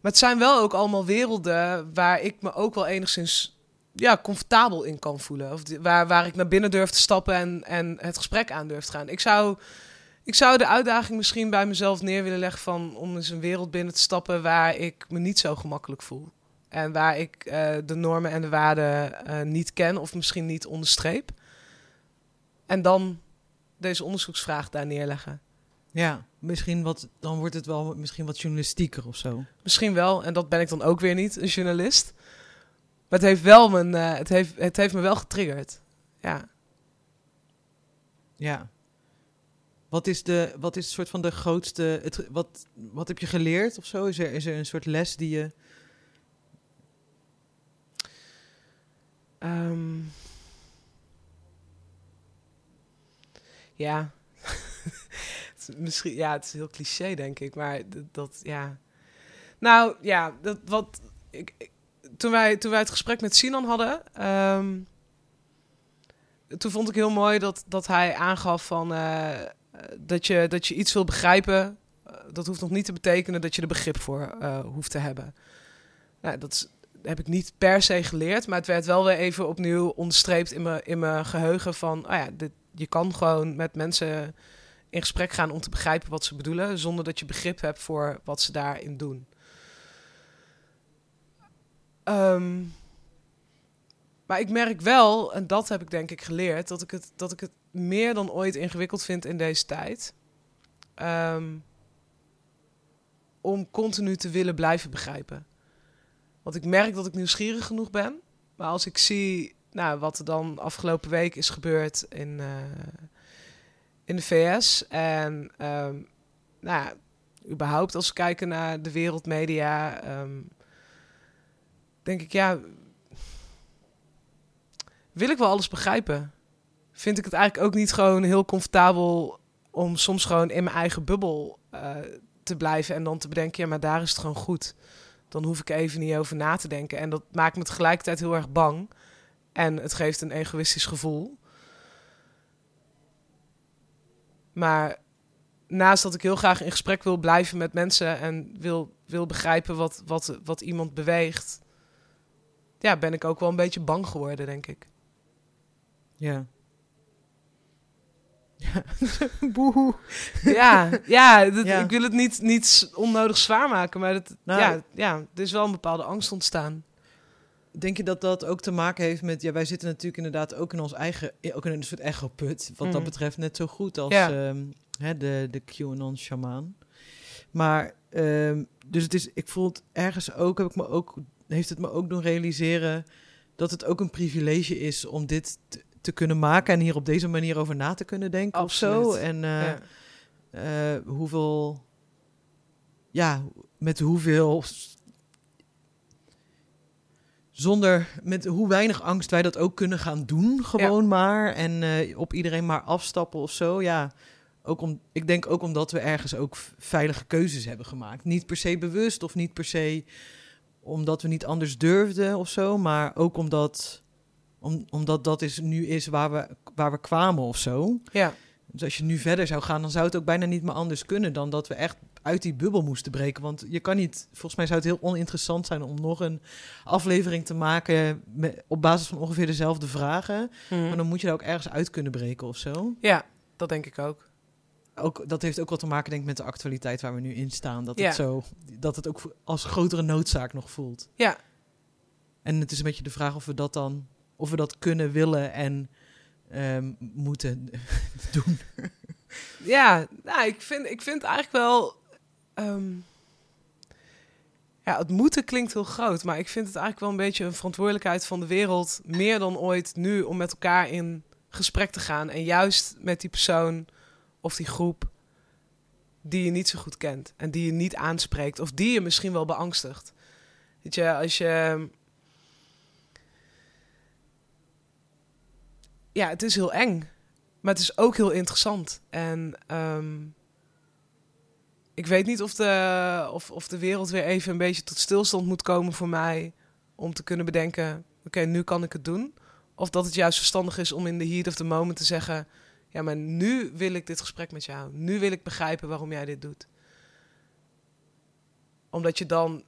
Maar het zijn wel ook allemaal werelden waar ik me ook wel enigszins ja, comfortabel in kan voelen. Of waar, waar ik naar binnen durf te stappen en, en het gesprek aan durf te gaan. Ik zou, ik zou de uitdaging misschien bij mezelf neer willen leggen van om eens een wereld binnen te stappen waar ik me niet zo gemakkelijk voel. En waar ik eh, de normen en de waarden eh, niet ken of misschien niet onderstreep. En dan deze onderzoeksvraag daar neerleggen. Ja, misschien wat, dan wordt het wel misschien wat journalistieker of zo. Misschien wel, en dat ben ik dan ook weer niet, een journalist. Maar het heeft, wel mijn, eh, het heeft, het heeft me wel getriggerd. Ja. Ja. Wat is, de, wat is soort van de grootste... Het, wat, wat heb je geleerd of zo? Is er, is er een soort les die je... Ehm. ja. Misschien, ja, het is heel cliché, denk ik. Maar dat, ja. Nou ja, dat, wat. Ik, toen, wij, toen wij het gesprek met Sinan hadden. ehm, toen vond ik heel mooi dat, dat hij aangaf van. eh, dat, je, dat je iets wil begrijpen. eh, dat hoeft nog niet te betekenen dat je er begrip voor eh, hoeft te hebben. Nou, dat heb ik niet per se geleerd, maar het werd wel weer even opnieuw onderstreept in mijn, in mijn geheugen van, oh ja, je kan gewoon met mensen in gesprek gaan om te begrijpen wat ze bedoelen, zonder dat je begrip hebt voor wat ze daarin doen. Ehm, maar ik merk wel, en dat heb ik denk ik geleerd, dat ik het, dat ik het meer dan ooit ingewikkeld vind in deze tijd. Ehm, om continu te willen blijven begrijpen. Want ik merk dat ik nieuwsgierig genoeg ben. Maar als ik zie nou, wat er dan afgelopen week is gebeurd in, eh, in de VS. En ehm, nou ja, überhaupt als we kijken naar de wereldmedia. ehm, denk ik, ja. Wil ik wel alles begrijpen? Vind ik het eigenlijk ook niet gewoon heel comfortabel om soms gewoon in mijn eigen bubbel eh, te blijven en dan te bedenken, ja, maar daar is het gewoon goed dan hoef ik even niet over na te denken. En dat maakt me tegelijkertijd heel erg bang. En het geeft een egoïstisch gevoel. Maar naast dat ik heel graag in gesprek wil blijven met mensen en wil, wil begrijpen wat, wat, wat iemand beweegt, ja, ben ik ook wel een beetje bang geworden, denk ik. Ja. Ja. Boehoe. Ja, ja, dat- Ja. ik wil het niet, niet onnodig zwaar maken, maar dat, Nou, ja, ja, er is wel een bepaalde angst ontstaan. Denk je dat dat ook te maken heeft met... Ja, wij zitten natuurlijk inderdaad ook in ons eigen... Ook in een soort ego-put. Wat dat Mhm. betreft net zo goed als Ja. ehm, hè, de, de QAnon-shamaan. Maar, ehm, dus het is... Ik voel het ergens ook... Heb ik me ook heeft het me ook doen realiseren... dat het ook een privilege is om dit te, te kunnen maken... en hier op deze manier over na te kunnen denken of zo. En eh, ja. eh, hoeveel... Ja, met hoeveel zonder met hoe weinig angst wij dat ook kunnen gaan doen, gewoon maar. En eh, op iedereen maar afstappen of zo. Ja, ook om, ik denk ook omdat we ergens ook veilige keuzes hebben gemaakt. Niet per se bewust of niet per se omdat we niet anders durfden of zo, maar ook omdat, om, omdat dat is, nu is waar we, waar we kwamen of zo. ja. Dus als je nu verder zou gaan, dan zou het ook bijna niet meer anders kunnen dan dat we echt uit die bubbel moesten breken. Want je kan niet, volgens mij zou het heel oninteressant zijn om nog een aflevering te maken met, op basis van ongeveer dezelfde vragen. Mhm. Maar dan moet je er ook ergens uit kunnen breken of zo. Ja, dat denk ik ook. Ook, dat heeft ook wat te maken denk ik met de actualiteit waar we nu in staan. Dat, Ja. het, zo, dat het ook als grotere noodzaak nog voelt. Ja, En het is een beetje de vraag of we dat dan, of we dat kunnen, willen en ehm, moeten doen. Ja, nou, ik, vind, ik vind eigenlijk wel. ehm, ja, het moeten klinkt heel groot, maar ik vind het eigenlijk wel een beetje een verantwoordelijkheid van de wereld, meer dan ooit nu, om met elkaar in gesprek te gaan. En juist met die persoon of die groep die je niet zo goed kent en die je niet aanspreekt of die je misschien wel beangstigt. Weet je, als je. Ja, het is heel eng. Maar het is ook heel interessant. En ehm, ik weet niet of de, of, of de wereld weer even een beetje tot stilstand moet komen voor mij. Om te kunnen bedenken: oké, nu kan ik het doen. Of dat het juist verstandig is om in de heat of the moment te zeggen: ja, maar nu wil ik dit gesprek met jou. Nu wil ik begrijpen waarom jij dit doet. Omdat je dan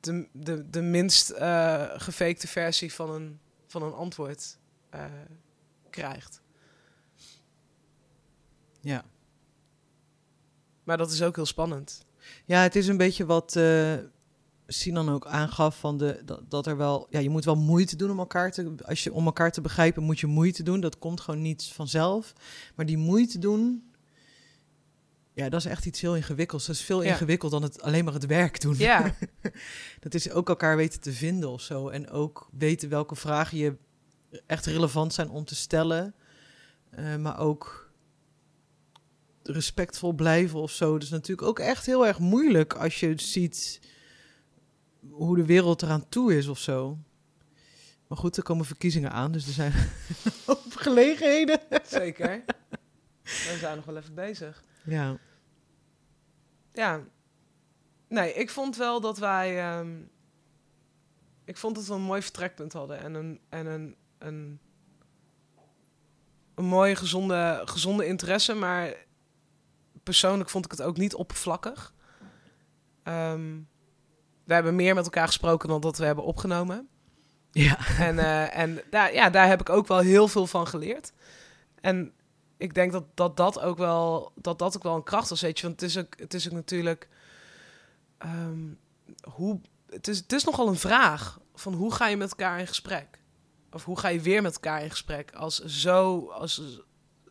de, de, de minst eh gefakte versie van een, van een antwoord eh, krijgt. Ja. Maar dat is ook heel spannend. Ja, het is een beetje wat eh Sinan ook aangaf van de, dat, dat er wel, ja, je moet wel moeite doen om elkaar te, als je om elkaar te begrijpen, moet je moeite doen. Dat komt gewoon niet vanzelf. Maar die moeite doen, ja, dat is echt iets heel ingewikkelds. Dat is veel Ja. ingewikkeld dan het alleen maar het werk doen. Ja, Dat is ook elkaar weten te vinden of zo. En ook weten welke vragen je echt relevant zijn om te stellen. Eh, maar ook respectvol blijven of zo. Dat is natuurlijk ook echt heel erg moeilijk als je ziet hoe de wereld eraan toe is of zo. Maar goed, er komen verkiezingen aan, dus er zijn ook gelegenheden. zeker. We zijn nog wel even bezig. Ja, Ja. Nee, ik vond wel dat wij... ehm, ik vond dat we een mooi vertrekpunt hadden. En een, en een, een, een mooie, gezonde, gezonde interesse. Maar persoonlijk vond ik het ook niet oppervlakkig. Ehm we hebben meer met elkaar gesproken dan dat we hebben opgenomen. ja. En, eh, en daar, ja, daar heb ik ook wel heel veel van geleerd. En ik denk dat dat, dat, ook, wel, dat dat ook wel een kracht was, weet je. Want het is ook, het is ook natuurlijk... ehm, hoe, het, is, het is nogal een vraag van hoe ga je met elkaar in gesprek? Of hoe ga je weer met elkaar in gesprek als, zo, als,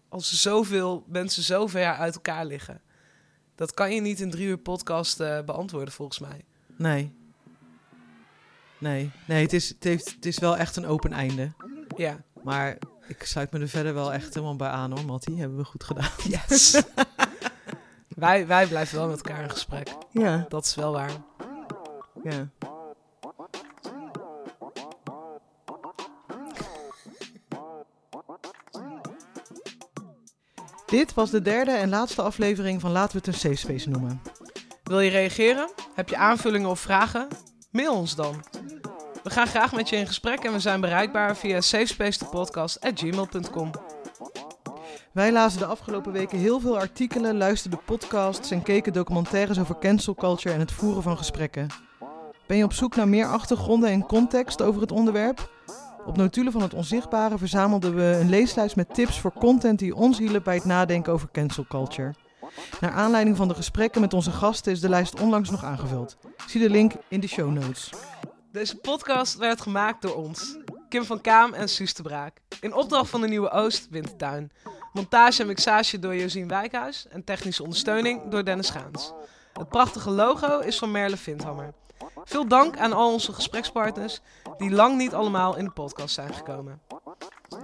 als zoveel mensen zo ver uit elkaar liggen? Dat kan je niet in drie uur podcast eh, beantwoorden, volgens mij. Nee. Nee, nee het, is, het, heeft, het is wel echt een open einde. Ja. Maar ik sluit me er verder wel echt helemaal bij aan hoor, Mattie. Hebben we goed gedaan. Yes. wij, wij blijven wel met elkaar in gesprek. Ja, Dat is wel waar. ja. Dit was de derde en laatste aflevering van Laten we het een safe space noemen. Wil je reageren? Heb je aanvullingen of vragen? Mail ons dan. We gaan graag met je in gesprek en we zijn bereikbaar via safespacethepodcast.gmail.com. Wij lazen de afgelopen weken heel veel artikelen, luisterden podcasts en keken documentaires over cancel culture en het voeren van gesprekken. Ben je op zoek naar meer achtergronden en context over het onderwerp? Op notulen van het onzichtbare verzamelden we een leeslijst met tips voor content die ons hielp bij het nadenken over cancel culture. Naar aanleiding van de gesprekken met onze gasten is de lijst onlangs nog aangevuld. Zie de link in de show notes. Deze podcast werd gemaakt door ons, Kim van Kaam en Suus de Braak. In opdracht van de Nieuwe Oost Wintertuin. Montage en mixage door Josien Wijkhuis en technische ondersteuning door Dennis Gaans. Het prachtige logo is van Merle Vindhammer. Veel dank aan al onze gesprekspartners die lang niet allemaal in de podcast zijn gekomen.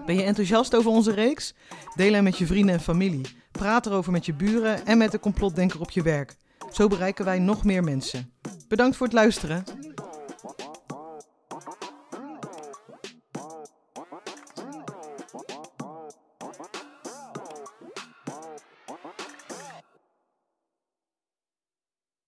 Ben je enthousiast over onze reeks? Deel hem met je vrienden en familie. Praat erover met je buren en met de complotdenker op je werk. Zo bereiken wij nog meer mensen. Bedankt voor het luisteren.